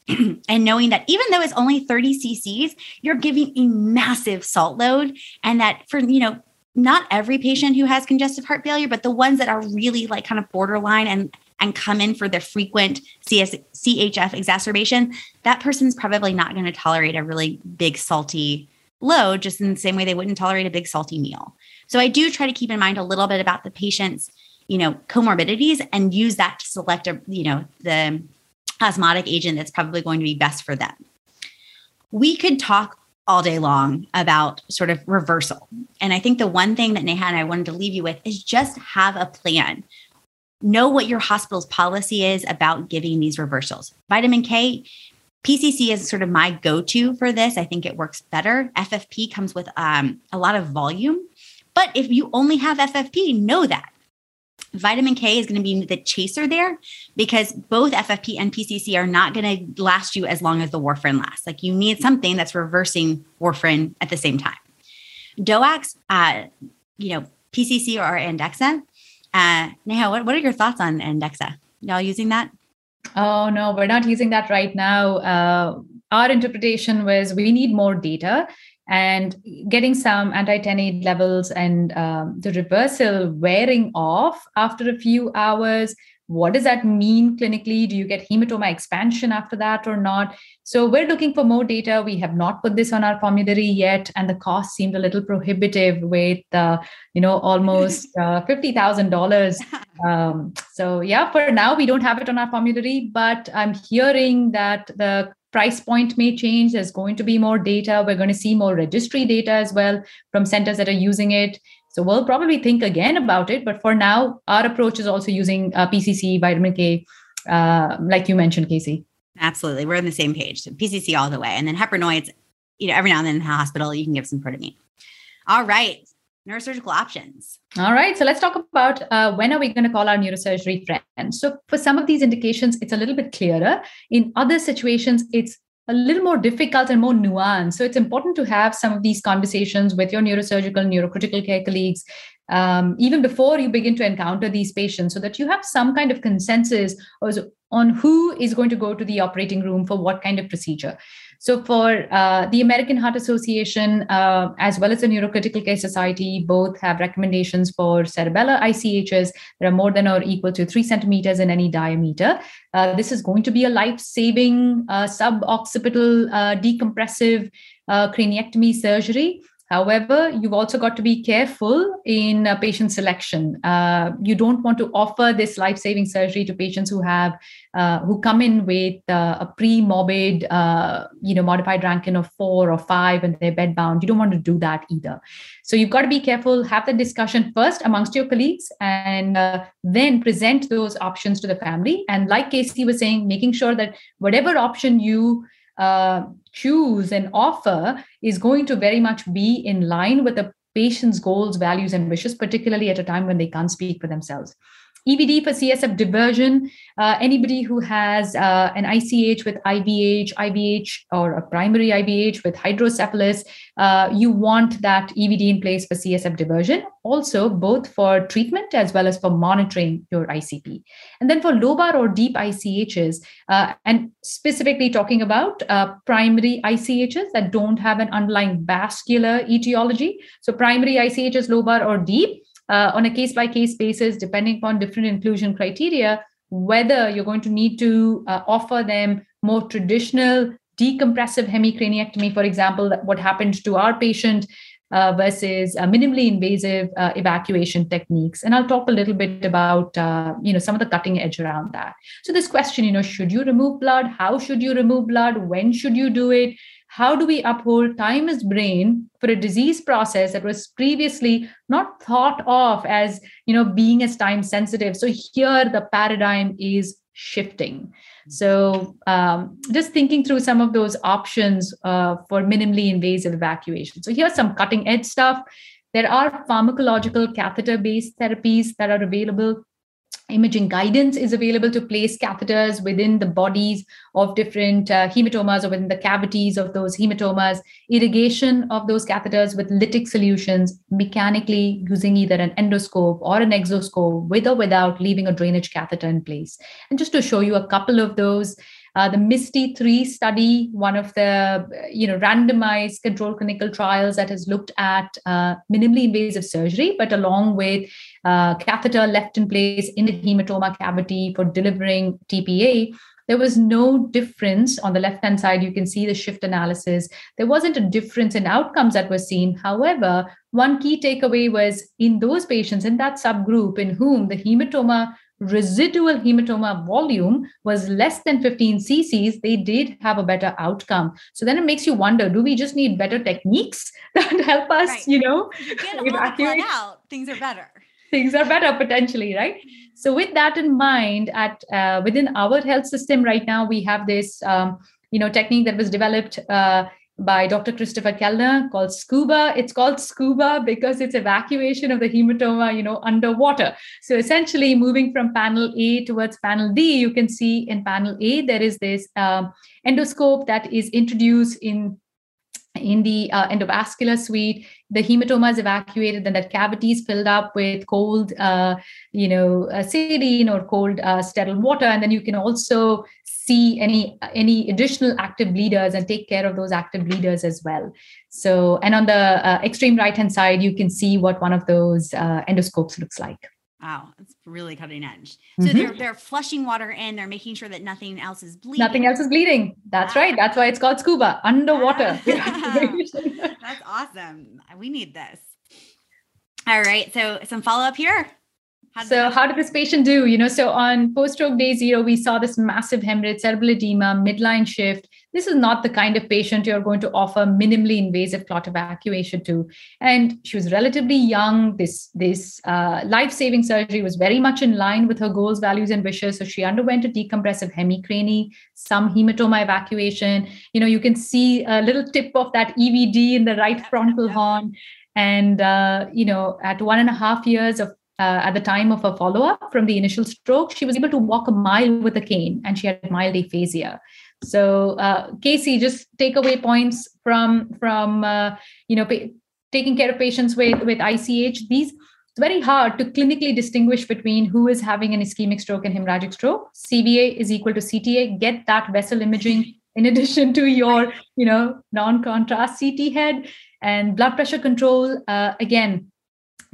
*clears throat* and knowing that even though it's only 30 cc's, you're giving a massive salt load, and that for you know not every patient who has congestive heart failure, but the ones that are really like kind of borderline and and come in for the frequent CS, CHF exacerbation, that person's probably not going to tolerate a really big salty load, just in the same way they wouldn't tolerate a big salty meal. So I do try to keep in mind a little bit about the patient's, you know, comorbidities and use that to select a, you know, the osmotic agent that's probably going to be best for them. We could talk all day long about sort of reversal. And I think the one thing that Neha and I wanted to leave you with is just have a plan. Know what your hospital's policy is about giving these reversals. Vitamin K, PCC is sort of my go to for this. I think it works better. FFP comes with um, a lot of volume. But if you only have FFP, know that Vitamin K is going to be the chaser there because both FFP and PCC are not going to last you as long as the warfarin lasts. Like you need something that's reversing warfarin at the same time. DOACs, uh, you know, PCC or Andexxa. Uh, Neha, what, what are your thoughts on Andexxa? Y'all using that? Oh, no, we're not using that right now. Uh, our interpretation was we need more data and getting some anti-10 levels and um, the reversal wearing off after a few hours what does that mean clinically? Do you get hematoma expansion after that or not? So we're looking for more data. We have not put this on our formulary yet and the cost seemed a little prohibitive with uh, you know almost *laughs* uh, $50000 um, so yeah for now we don't have it on our formulary but i'm hearing that the price point may change. There's going to be more data. We're going to see more registry data as well from centers that are using it. So we'll probably think again about it. But for now, our approach is also using uh, PCC, vitamin K, uh, like you mentioned, Casey. Absolutely. We're on the same page. So PCC all the way. And then heparinoids, you know, every now and then in the hospital, you can give some protamine. All right neurosurgical options. All right. So let's talk about uh, when are we going to call our neurosurgery friend? So for some of these indications, it's a little bit clearer. In other situations, it's a little more difficult and more nuanced. So it's important to have some of these conversations with your neurosurgical, neurocritical care colleagues, um, even before you begin to encounter these patients, so that you have some kind of consensus on who is going to go to the operating room for what kind of procedure. So, for uh, the American Heart Association, uh, as well as the Neurocritical Care Society, both have recommendations for cerebellar ICHs that are more than or equal to three centimeters in any diameter. Uh, this is going to be a life saving uh, suboccipital uh, decompressive uh, craniectomy surgery. However, you've also got to be careful in uh, patient selection. Uh, you don't want to offer this life-saving surgery to patients who have uh, who come in with uh, a pre-morbid, uh, you know, modified Rankin of four or five, and they're bedbound. You don't want to do that either. So you've got to be careful. Have the discussion first amongst your colleagues, and uh, then present those options to the family. And like Casey was saying, making sure that whatever option you uh, choose and offer is going to very much be in line with the patient's goals, values, and wishes, particularly at a time when they can't speak for themselves. EVD for CSF diversion. Uh, anybody who has uh, an ICH with IVH, IVH, or a primary IVH with hydrocephalus, uh, you want that EVD in place for CSF diversion. Also, both for treatment as well as for monitoring your ICP. And then for lobar or deep ICHs, uh, and specifically talking about uh, primary ICHs that don't have an underlying vascular etiology. So, primary ICHs, lobar or deep uh, on a case by case basis, depending upon different inclusion criteria, whether you're going to need to uh, offer them more traditional decompressive hemicraniectomy, for example, what happened to our patient uh, versus uh, minimally invasive uh, evacuation techniques. And i'll talk a little bit about uh, you know some of the cutting edge around that. So this question you know should you remove blood? How should you remove blood? When should you do it how do we uphold time as brain for a disease process that was previously not thought of as you know being as time sensitive? So here the paradigm is shifting. So um, just thinking through some of those options uh, for minimally invasive evacuation. So here's some cutting edge stuff. There are pharmacological catheter based therapies that are available imaging guidance is available to place catheters within the bodies of different uh, hematomas or within the cavities of those hematomas. Irrigation of those catheters with lytic solutions mechanically using either an endoscope or an exoscope with or without leaving a drainage catheter in place. And just to show you a couple of those uh, the MISTIE 3 study, one of the you know randomized controlled clinical trials that has looked at uh, minimally invasive surgery, but along with uh, catheter left in place in the hematoma cavity for delivering TPA, there was no difference on the left hand side you can see the shift analysis there wasn't a difference in outcomes that were seen however one key takeaway was in those patients in that subgroup in whom the hematoma residual hematoma volume was less than 15 cc's, they did have a better outcome. So then it makes you wonder: Do we just need better techniques *laughs* that help us, right. you know, you evacuate *laughs* out? Things are better. Things are better potentially, right? So with that in mind, at uh, within our health system right now, we have this. Um, you know technique that was developed uh, by Dr. Christopher Kellner called SCUBA. It's called SCUBA because it's evacuation of the hematoma, you know, underwater. So essentially, moving from panel A towards panel D, you can see in panel A there is this um, endoscope that is introduced in in the uh, endovascular suite the hematoma is evacuated then that cavity is filled up with cold uh, you know uh, saline or cold uh, sterile water and then you can also see any any additional active bleeders and take care of those active bleeders as well so and on the uh, extreme right hand side you can see what one of those uh, endoscopes looks like Wow, it's really cutting edge. So mm-hmm. they're they're flushing water in. They're making sure that nothing else is bleeding. Nothing else is bleeding. That's wow. right. That's why it's called scuba underwater. *laughs* That's *laughs* awesome. We need this. All right. So some follow up here. How so how did this patient do? You know, so on post-stroke day zero, we saw this massive hemorrhage, cerebral edema, midline shift. This is not the kind of patient you're going to offer minimally invasive clot evacuation to. And she was relatively young. This this uh, life-saving surgery was very much in line with her goals, values, and wishes. So she underwent a decompressive hemicranie, some hematoma evacuation. You know, you can see a little tip of that EVD in the right frontal horn. And uh, you know, at one and a half years of uh, at the time of her follow up from the initial stroke, she was able to walk a mile with a cane and she had mild aphasia. So, uh, Casey, just takeaway points from from uh, you know pa- taking care of patients with with ICH. These it's very hard to clinically distinguish between who is having an ischemic stroke and hemorrhagic stroke. CVA is equal to CTA. Get that vessel imaging in addition to your you know non-contrast CT head and blood pressure control. Uh, again,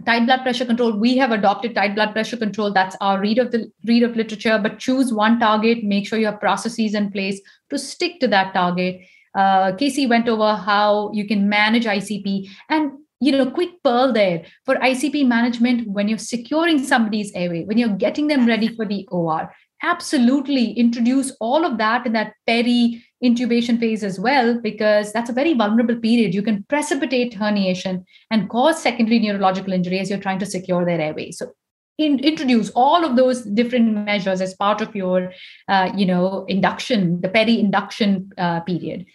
tight blood pressure control we have adopted tight blood pressure control. That's our read of the read of literature but choose one target. Make sure you have processes in place to stick to that target. Uh, casey went over how you can manage icp and you know quick pearl there. For icp management when you're securing somebody's airway when you're getting them ready for the or absolutely introduce all of that in that peri intubation phase as well because that's a very vulnerable period. You can precipitate herniation and cause secondary neurological injury as you're trying to secure their airway. So in, introduce all of those different measures as part of your uh, you know induction the peri induction uh, period.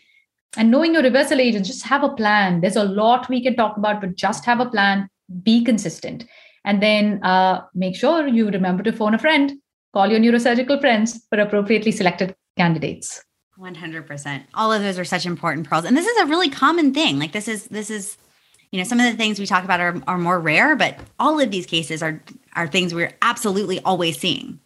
And knowing your reversal agents just have a plan. There's a lot we can talk about but just have a plan. Be consistent. And then uh, make sure you remember to phone a friend, call your neurosurgical friends for appropriately selected candidates. 100%. All of those are such important pearls. And this is a really common thing. Like this is this is you know, some of the things we talk about are, are more rare, but all of these cases are are things we're absolutely always seeing.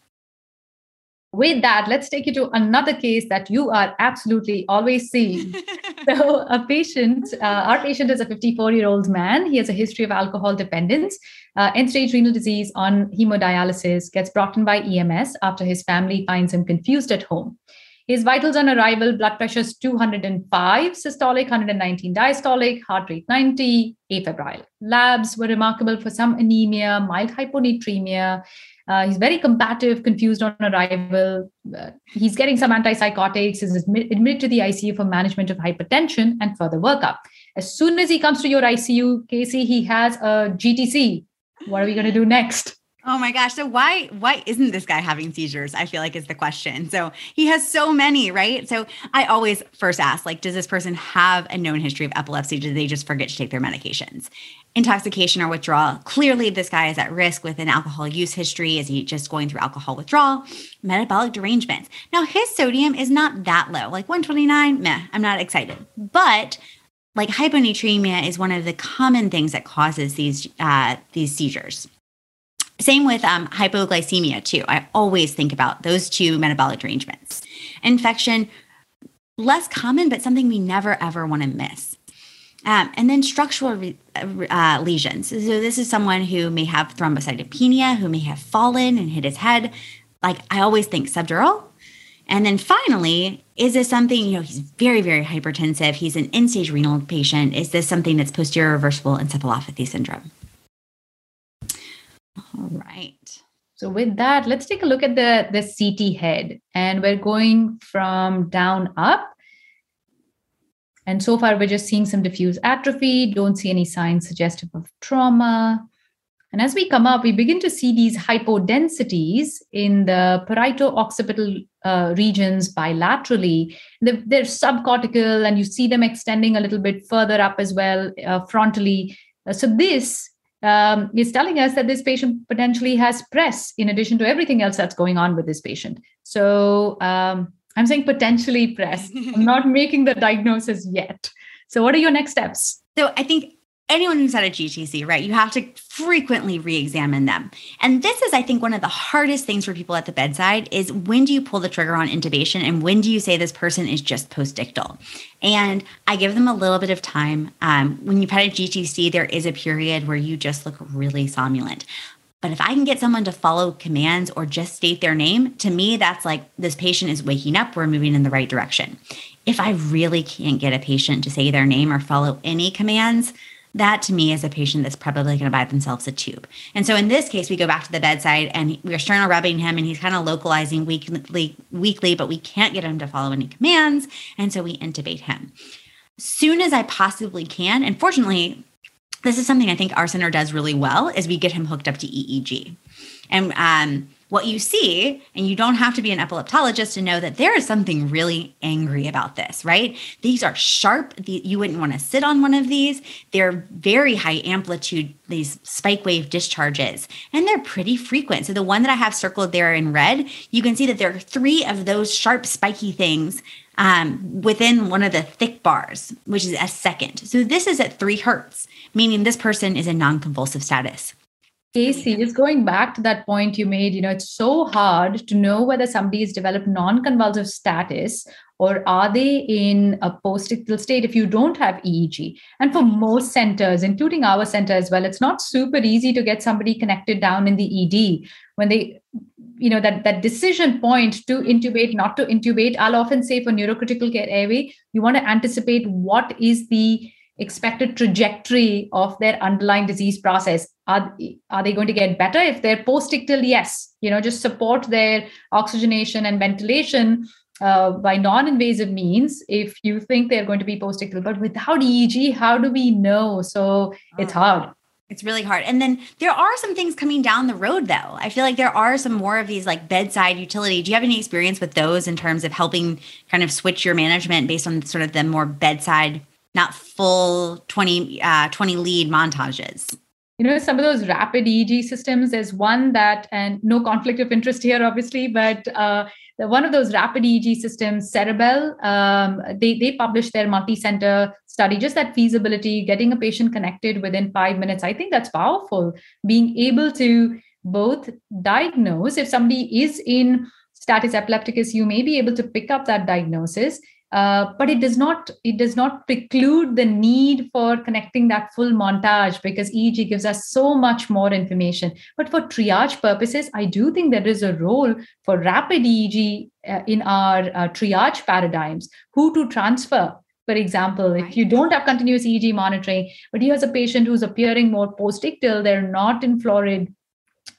With that, let's take you to another case that you are absolutely always seeing. *laughs* so, a patient, uh, our patient is a 54 year old man. He has a history of alcohol dependence, uh, end stage renal disease on hemodialysis, gets brought in by EMS after his family finds him confused at home. His vitals on arrival blood pressure is 205 systolic, 119 diastolic, heart rate 90, afebrile. Labs were remarkable for some anemia, mild hyponatremia. Uh, he's very combative, confused on arrival. Uh, he's getting some antipsychotics, is admit, admitted to the ICU for management of hypertension and further workup. As soon as he comes to your ICU, Casey, he has a GTC. What are we going to do next? Oh my gosh. So why why isn't this guy having seizures? I feel like is the question. So he has so many, right? So I always first ask like does this person have a known history of epilepsy? Do they just forget to take their medications? Intoxication or withdrawal. Clearly this guy is at risk with an alcohol use history. Is he just going through alcohol withdrawal? Metabolic derangements. Now his sodium is not that low. Like 129, meh, I'm not excited. But like hyponatremia is one of the common things that causes these uh, these seizures. Same with um, hypoglycemia, too. I always think about those two metabolic derangements. Infection, less common, but something we never ever want to miss. Um, and then structural re- uh, lesions. So, this is someone who may have thrombocytopenia, who may have fallen and hit his head. Like, I always think subdural. And then finally, is this something, you know, he's very, very hypertensive. He's an end stage renal patient. Is this something that's posterior reversible encephalopathy syndrome? All right. So with that, let's take a look at the, the CT head. And we're going from down up. And so far, we're just seeing some diffuse atrophy, don't see any signs suggestive of trauma. And as we come up, we begin to see these hypodensities in the parieto-occipital uh, regions bilaterally. They're, they're, subcortical, and you see them extending a little bit further up as well, uh, frontally. Uh, so this um, is telling us that this patient potentially has PRES in addition to everything else that's going on with this patient. So um, I'm saying potentially PRES. *laughs* I'm not making the diagnosis yet. So, what are your next steps? So, I think anyone who's had a GTC, right, you have to frequently re-examine them. And this is, I think, one of the hardest things for people at the bedside is when do you pull the trigger on intubation and when do you say this person is just postictal? And I give them a little bit of time. Um, when you've had a GTC, there is a period where you just look really somnolent. But if I can get someone to follow commands or just state their name, to me, that's like this patient is waking up, we're moving in the right direction. If I really can't get a patient to say their name or follow any commands, that to me is a patient that's probably going to buy themselves a tube. And so in this case, we go back to the bedside and we're sternal rubbing him and he's kind of localizing weakly, weakly, but we can't get him to follow any commands. And so we intubate him. Soon as I possibly can, and fortunately, this is something I think our center does really well, is we get him hooked up to EEG. And um, what you see, and you don't have to be an epileptologist to know that there is something really angry about this, right? These are sharp. You wouldn't want to sit on one of these. They're very high amplitude, these spike wave discharges, and they're pretty frequent. So the one that I have circled there in red, you can see that there are three of those sharp, spiky things um, within one of the thick bars, which is a second. So this is at three hertz, meaning this person is in non convulsive status. Casey, just going back to that point you made, you know, it's so hard to know whether somebody has developed non-convulsive status or are they in a post-ictal state if you don't have EEG. And for most centers, including our center as well, it's not super easy to get somebody connected down in the ED when they you know that that decision point to intubate not to intubate i'll often say for neurocritical care airway you want to anticipate what is the expected trajectory of their underlying disease process are, are they going to get better if they're post-ictal yes you know just support their oxygenation and ventilation uh, by non-invasive means if you think they're going to be post-ictal but without eeg how do we know so it's oh. hard it's really hard. And then there are some things coming down the road, though. I feel like there are some more of these like bedside utility. Do you have any experience with those in terms of helping kind of switch your management based on sort of the more bedside not full 20, uh, 20 lead montages. you know some of those rapid eeg systems there's one that and no conflict of interest here obviously but uh, one of those rapid eeg systems Ceribell um, they, they published their multi-center study just that feasibility getting a patient connected within five minutes i think that's powerful being able to both diagnose if somebody is in status epilepticus you may be able to pick up that diagnosis uh, but it does not it does not preclude the need for connecting that full montage because EEG gives us so much more information. But for triage purposes, I do think there is a role for rapid EEG uh, in our uh, triage paradigms. Who to transfer, for example, if you don't have continuous EEG monitoring, but you here's a patient who's appearing more post-ictal, they're not in florid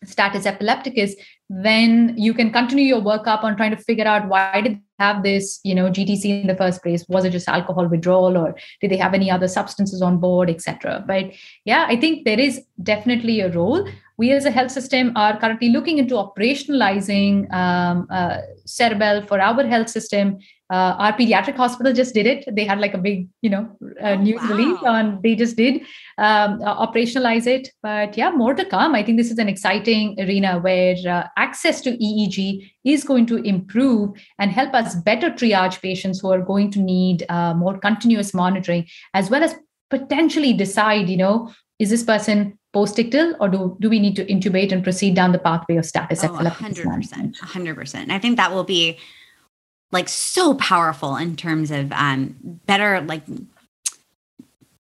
status epilepticus, then you can continue your workup on trying to figure out why did have this you know gtc in the first place? Was it just alcohol withdrawal or did they have any other substances on board etc but yeah i think there is definitely a role. We as a health system are currently looking into operationalizing um, uh, Ceribell for our health system uh, our pediatric hospital just did it. They had like a big you know uh, oh, news wow. release on they just did um, uh, operationalize it. But yeah more to come. I think this is an exciting arena where uh, access to eeg is going to improve and help us better triage patients who are going to need uh, more continuous monitoring as well as potentially decide you know is this person post-ictal or do, do we need to intubate and proceed down the pathway of status oh, 100% 100% i think that will be like so powerful in terms of um, better like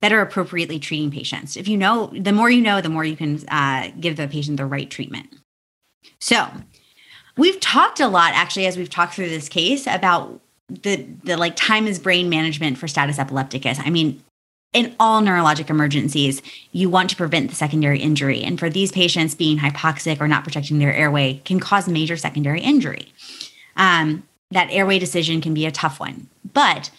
better appropriately treating patients. If you know, the more you know, the more you can uh, give the patient the right treatment. So we've talked a lot actually as we've talked through this case about the the like time is brain management for status epilepticus. I mean, in all neurologic emergencies, you want to prevent the secondary injury. And for these patients, being hypoxic or not protecting their airway can cause major secondary injury. Um, that airway decision can be a tough one. But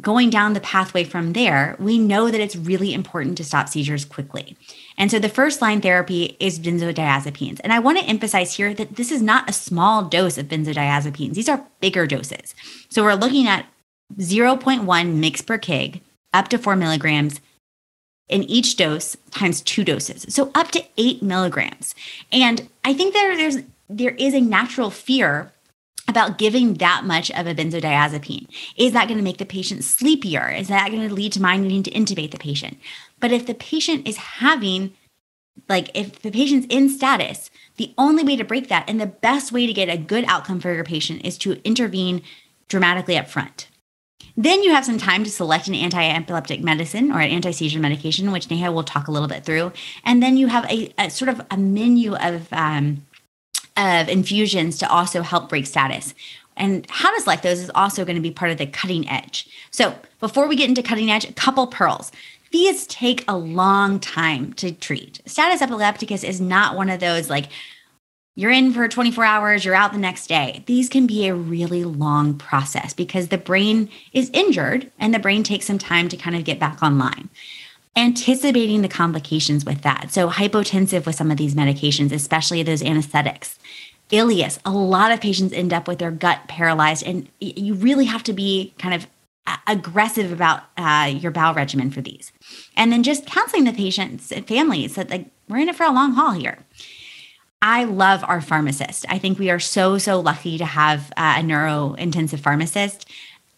going down the pathway from there, we know that it's really important to stop seizures quickly. And so the first line therapy is benzodiazepines. And I want to emphasize here that this is not a small dose of benzodiazepines, these are bigger doses. So we're looking at 0.1 mg per kg up to four milligrams in each dose times two doses. So up to eight milligrams. And I think there, there's there is a natural fear about giving that much of a benzodiazepine. Is that going to make the patient sleepier? Is that going to lead to my needing to intubate the patient? But if the patient is having, like, if the patient's in status, the only way to break that and the best way to get a good outcome for your patient is to intervene dramatically up front. Then you have some time to select an anti epileptic medicine or an anti seizure medication, which Neha will talk a little bit through. And then you have a, a sort of a menu of um, of infusions to also help break status. And how to select those is also going to be part of the cutting edge. So before we get into cutting edge, a couple pearls. These take a long time to treat. Status epilepticus is not one of those like you're in for 24 hours, you're out the next day. These can be a really long process because the brain is injured and the brain takes some time to kind of get back online anticipating the complications with that. So, hypotensive with some of these medications, especially those anesthetics. Ileus, a lot of patients end up with their gut paralyzed, and you really have to be kind of aggressive about uh, your bowel regimen for these. And then just counseling the patients and families that like we're in it for a long haul here. I love our pharmacist. I think we are so, so lucky to have uh, a neuro intensive pharmacist.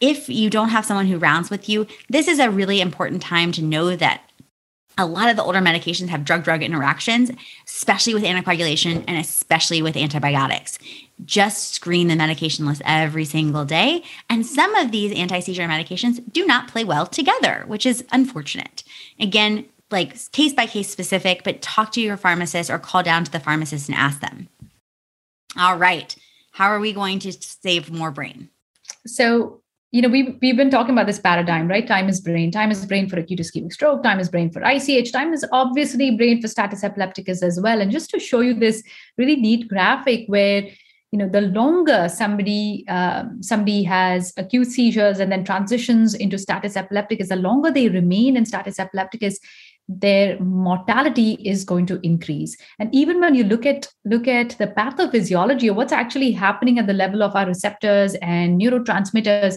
If you don't have someone who rounds with you, this is a really important time to know that a lot of the older medications have drug drug interactions, especially with anticoagulation and especially with antibiotics. Just screen the medication list every single day. And some of these anti seizure medications do not play well together, which is unfortunate. Again, like case by case specific, but talk to your pharmacist or call down to the pharmacist and ask them. All right. How are we going to save more brain? So, you know, we've, we've been talking about this paradigm, right? Time is brain. Time is brain for acute ischemic stroke. Time is brain for ICH. Time is obviously brain for status epilepticus as well. And just to show you this really neat graphic where, you know, the longer somebody um, somebody has acute seizures and then transitions into status epilepticus, the longer they remain in status epilepticus, their mortality is going to increase and even when you look at look at the pathophysiology of what's actually happening at the level of our receptors and neurotransmitters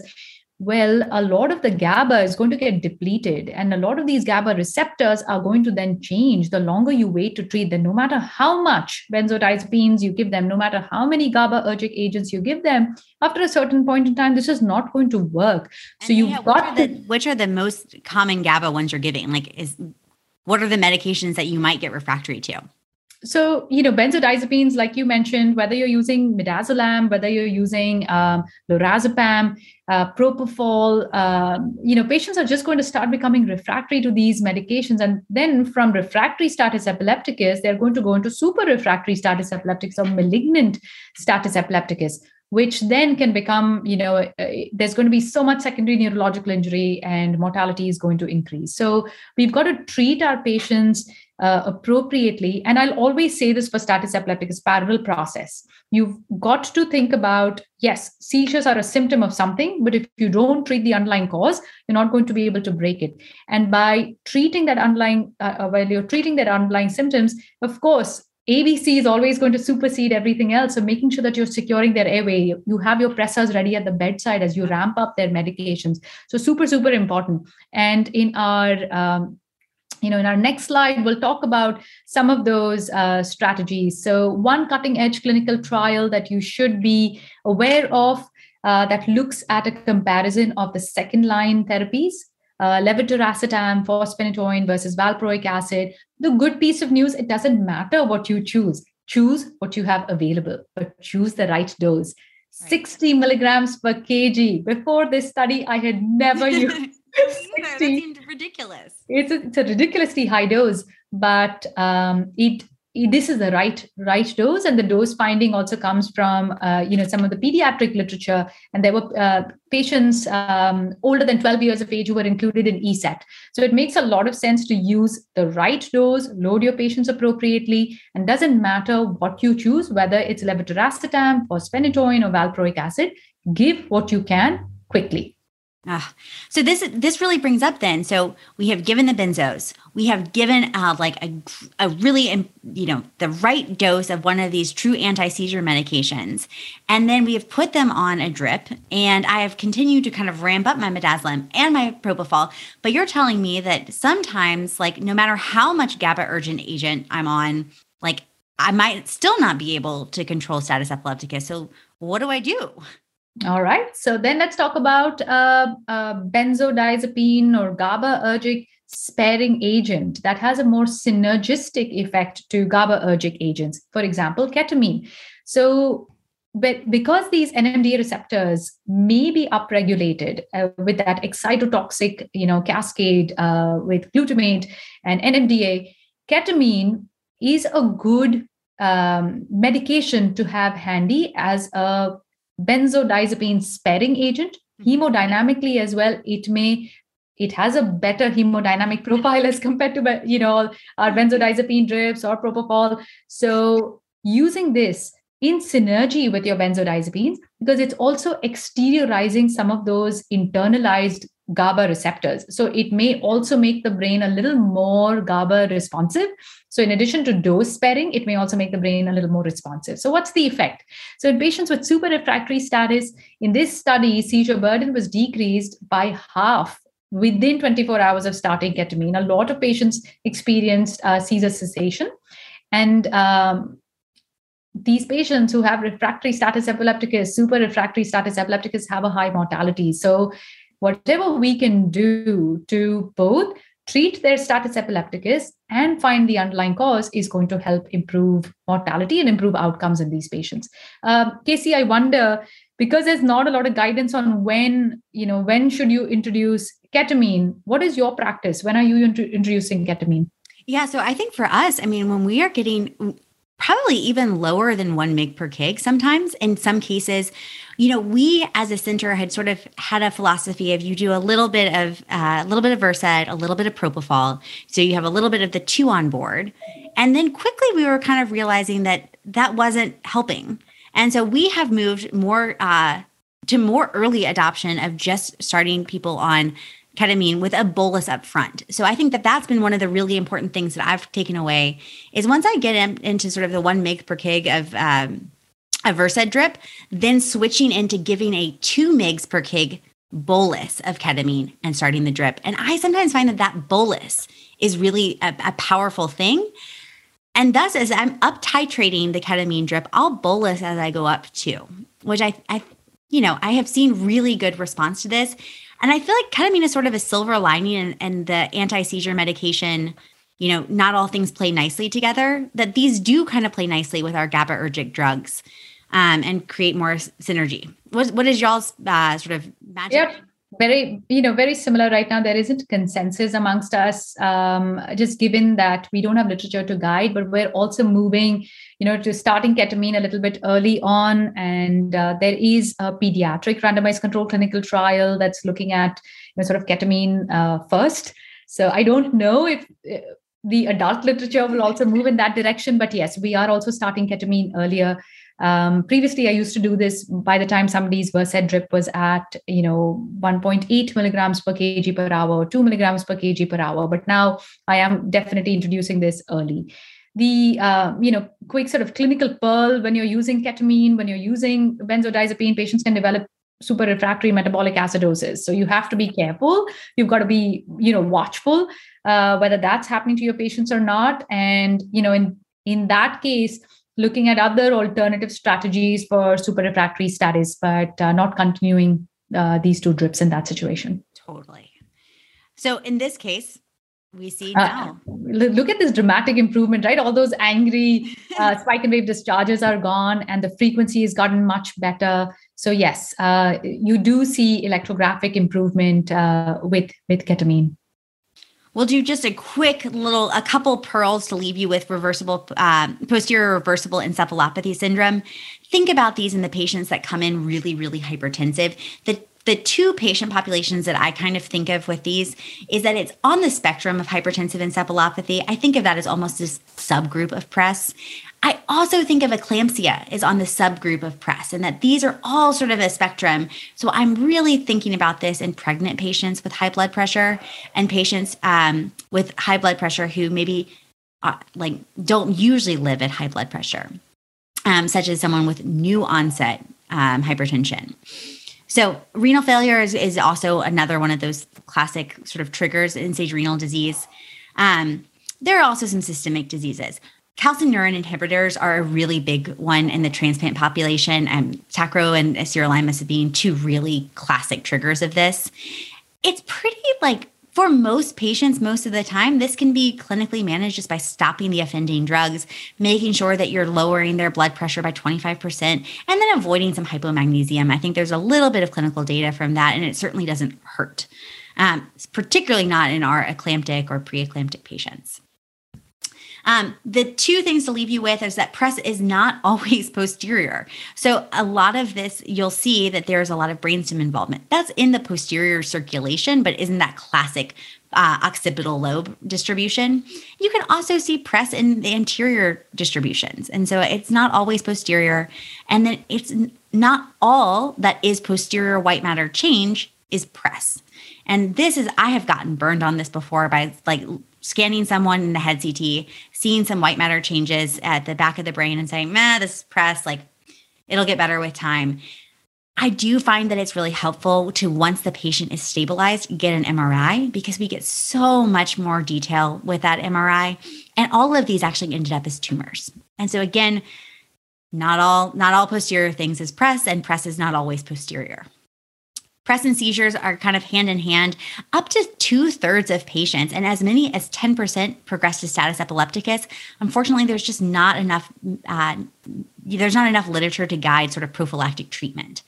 well, a lot of the GABA is going to get depleted, and a lot of these GABA receptors are going to then change the longer you wait to treat them. No matter how much benzodiazepines you give them, no matter how many GABAergic agents you give them, after a certain point in time, this is not going to work. And so you've yeah, got which are, the, which are the most common GABA ones you're giving? Like, is what are the medications that you might get refractory to? so you know benzodiazepines like you mentioned whether you're using midazolam whether you're using um, lorazepam uh, propofol um, you know patients are just going to start becoming refractory to these medications and then from refractory status epilepticus they're going to go into super refractory status epilepticus or malignant status epilepticus which then can become you know uh, there's going to be so much secondary neurological injury and mortality is going to increase so we've got to treat our patients uh, appropriately. And I'll always say this for status epilepticus parallel process. You've got to think about yes, seizures are a symptom of something, but if you don't treat the underlying cause, you're not going to be able to break it. And by treating that underlying, uh, uh while you're treating that underlying symptoms, of course, ABC is always going to supersede everything else. So making sure that you're securing their airway, you have your pressors ready at the bedside as you ramp up their medications. So super, super important. And in our um, you know in our next slide we'll talk about some of those uh, strategies so one cutting edge clinical trial that you should be aware of uh, that looks at a comparison of the second line therapies uh, levetiracetam fosphenytoin versus valproic acid the good piece of news it doesn't matter what you choose choose what you have available but choose the right dose right. 60 milligrams per kg before this study i had never *laughs* used sixty. that seemed ridiculous. It's a, it's a ridiculously high dose, but um, it, this is the right right dose, and the dose finding also comes from uh, you know some of the pediatric literature, and there were uh, patients um, older than 12 years of age who were included in ESETT. So it makes a lot of sense to use the right dose, load your patients appropriately, and doesn't matter what you choose, whether it's levetiracetam, fosphenytoin, or valproic acid. Give what you can quickly. Ah, so this this really brings up then. So we have given the benzos, we have given uh, like a a really you know the right dose of one of these true anti seizure medications, and then we have put them on a drip. And I have continued to kind of ramp up my midazolam and my propofol. But you're telling me that sometimes, like no matter how much GABAergic agent I'm on, like I might still not be able to control status epilepticus. So what do I do? All right. So then let's talk about uh, uh, benzodiazepine or GABAergic sparing agent that has a more synergistic effect to GABAergic agents. For example, ketamine. So but because these NMDA receptors may be upregulated uh, with that excitotoxic, you know, cascade uh, with glutamate and NMDA, ketamine is a good um, medication to have handy as a benzodiazepine sparing agent hmm. hemodynamically as well it may it has a better hemodynamic *laughs* profile as compared to you know our benzodiazepine drips or propofol so using this in synergy with your benzodiazepines because it's also exteriorizing some of those internalized GABA receptors. So it may also make the brain a little more GABA responsive. So, in addition to dose sparing, it may also make the brain a little more responsive. So, what's the effect? So, in patients with super refractory status, in this study, seizure burden was decreased by half within 24 hours of starting ketamine. A lot of patients experienced uh, seizure cessation. And um, these patients who have refractory status epilepticus, super refractory status epilepticus, have a high mortality. So, whatever we can do to both treat their status epilepticus and find the underlying cause is going to help improve mortality and improve outcomes in these patients. Um, Casey, I wonder because there's not a lot of guidance on when you know when should you introduce ketamine. What is your practice? When are you int- introducing ketamine? Yeah, so I think for us, I mean, when we are getting probably even lower than one mg per kg sometimes. In some cases you know we as a center had sort of had a philosophy of you do a little bit of uh, a little bit of versed a little bit of propofol. So you have a little bit of the two on board. And then quickly we were kind of realizing that that wasn't helping. And so we have moved more uh, to more early adoption of just starting people on ketamine with a bolus up front. So I think that that's been one of the really important things that I've taken away is once I get in, into sort of the one mg per kg of um, a Versed drip, then switching into giving a two mgs per kg bolus of ketamine and starting the drip. And I sometimes find that that bolus is really a, a powerful thing. And thus, as I'm up titrating the ketamine drip, I'll bolus as I go up too, which I, I, you know, I have seen really good response to this. And I feel like ketamine is sort of a silver lining and, and the anti seizure medication, you know, not all things play nicely together, that these do kind of play nicely with our GABAergic drugs um, and create more synergy. What, what is y'all's uh, sort of magic? Yep. Very, you know, very similar right now. There isn't consensus amongst us, um, just given that we don't have literature to guide, but we're also moving, you know, to starting ketamine a little bit early on. And uh, there is a pediatric randomized control clinical trial that's looking at, you know, sort of ketamine uh, first. So I don't know if uh, the adult literature will also move in that direction, but yes, we are also starting ketamine earlier um, previously, I used to do this by the time somebody's Versed drip was at, you know, 1.8 milligrams per kg per hour, 2 milligrams per kg per hour. But now I am definitely introducing this early. The, uh, you know, quick sort of clinical pearl when you're using ketamine, when you're using benzodiazepine, patients can develop super refractory metabolic acidosis. So you have to be careful. You've got to be, you know, watchful uh, whether that's happening to your patients or not. And, you know, in in that case, looking at other alternative strategies for super refractory status, but uh, not continuing uh, these two drips in that situation. Totally. So in this case, we see uh, now. look at this dramatic improvement, right? All those angry *laughs* uh, spike and wave discharges are gone, and the frequency has gotten much better. So yes, uh, you do see electrographic improvement uh, with with ketamine. We'll do just a quick little, a couple pearls to leave you with reversible, um, posterior reversible encephalopathy syndrome. Think about these in the patients that come in really, really hypertensive. The the two patient populations that I kind of think of with these is that it's on the spectrum of hypertensive encephalopathy. I think of that as almost a subgroup of PRES. I also think of eclampsia as on the subgroup of PRES, and that these are all sort of a spectrum. So I'm really thinking about this in pregnant patients with high blood pressure and patients um, with high blood pressure who maybe uh, like don't usually live at high blood pressure, um, such as someone with new onset um, hypertension. So renal failure is, is also another one of those classic sort of triggers in stage renal disease. Um, there are also some systemic diseases. Calcineurin inhibitors are a really big one in the transplant population, and tacro and sirolimus being two really classic triggers of this. It's pretty like for most patients, most of the time, this can be clinically managed just by stopping the offending drugs, making sure that you're lowering their blood pressure by 25%, and then avoiding some hypomagnesium. I think there's a little bit of clinical data from that, and it certainly doesn't hurt, um, particularly not in our eclamptic or preeclamptic patients. Um, the two things to leave you with is that PRES is not *laughs* always posterior. So a lot of this, you'll see that there's a lot of brainstem involvement. That's in the posterior circulation, but isn't that classic uh, occipital lobe distribution. You can also see PRES in the anterior distributions. And so it's not always posterior. And then it's not all that is posterior white matter change is PRES. And this is, I have gotten burned on this before by like scanning someone in the head CT, seeing some white matter changes at the back of the brain and saying, man, this is PRES, like it'll get better with time. I do find that it's really helpful to once the patient is stabilized, get an MRI because we get so much more detail with that MRI. And all of these actually ended up as tumors. And so again, not all not all posterior things is PRES, and PRES is not always posterior. PRES and seizures are kind of hand in hand. Up to two thirds of patients and as many as 10% progress to status epilepticus. Unfortunately, there's just not enough, uh, there's not enough literature to guide sort of prophylactic treatment.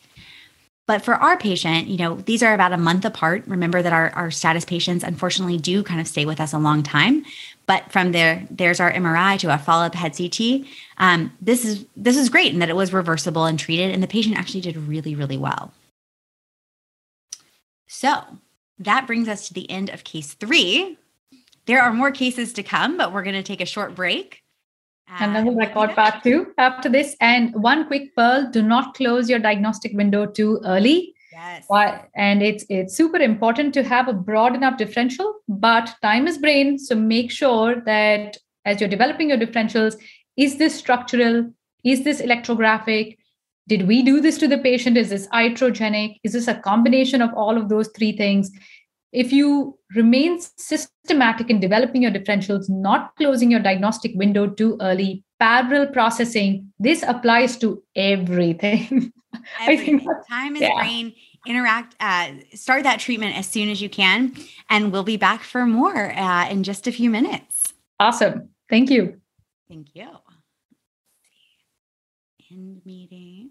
But for our patient, you know, these are about a month apart. Remember that our, our status patients unfortunately do kind of stay with us a long time. But from there, there's our MRI to our follow-up head CT. Um, this is this is great in that it was reversible and treated, and the patient actually did really, really well. So that brings us to the end of case three. There are more cases to come, but we're going to take a short break. And uh, then we'll record part two after this. And one quick pearl do not close your diagnostic window too early. Yes. And it's it's super important to have a broad enough differential, but time is brain. So make sure that as you're developing your differentials, is this structural? Is this electrographic? Did we do this to the patient? Is this iatrogenic? Is this a combination of all of those three things? If you remain systematic in developing your differentials, not closing your diagnostic window too early, parallel processing, this applies to everything. *laughs* everything. Time is yeah. brain. Interact, uh, start that treatment as soon as you can. And we'll be back for more uh, in just a few minutes. Awesome. Thank you. Thank you. End meeting.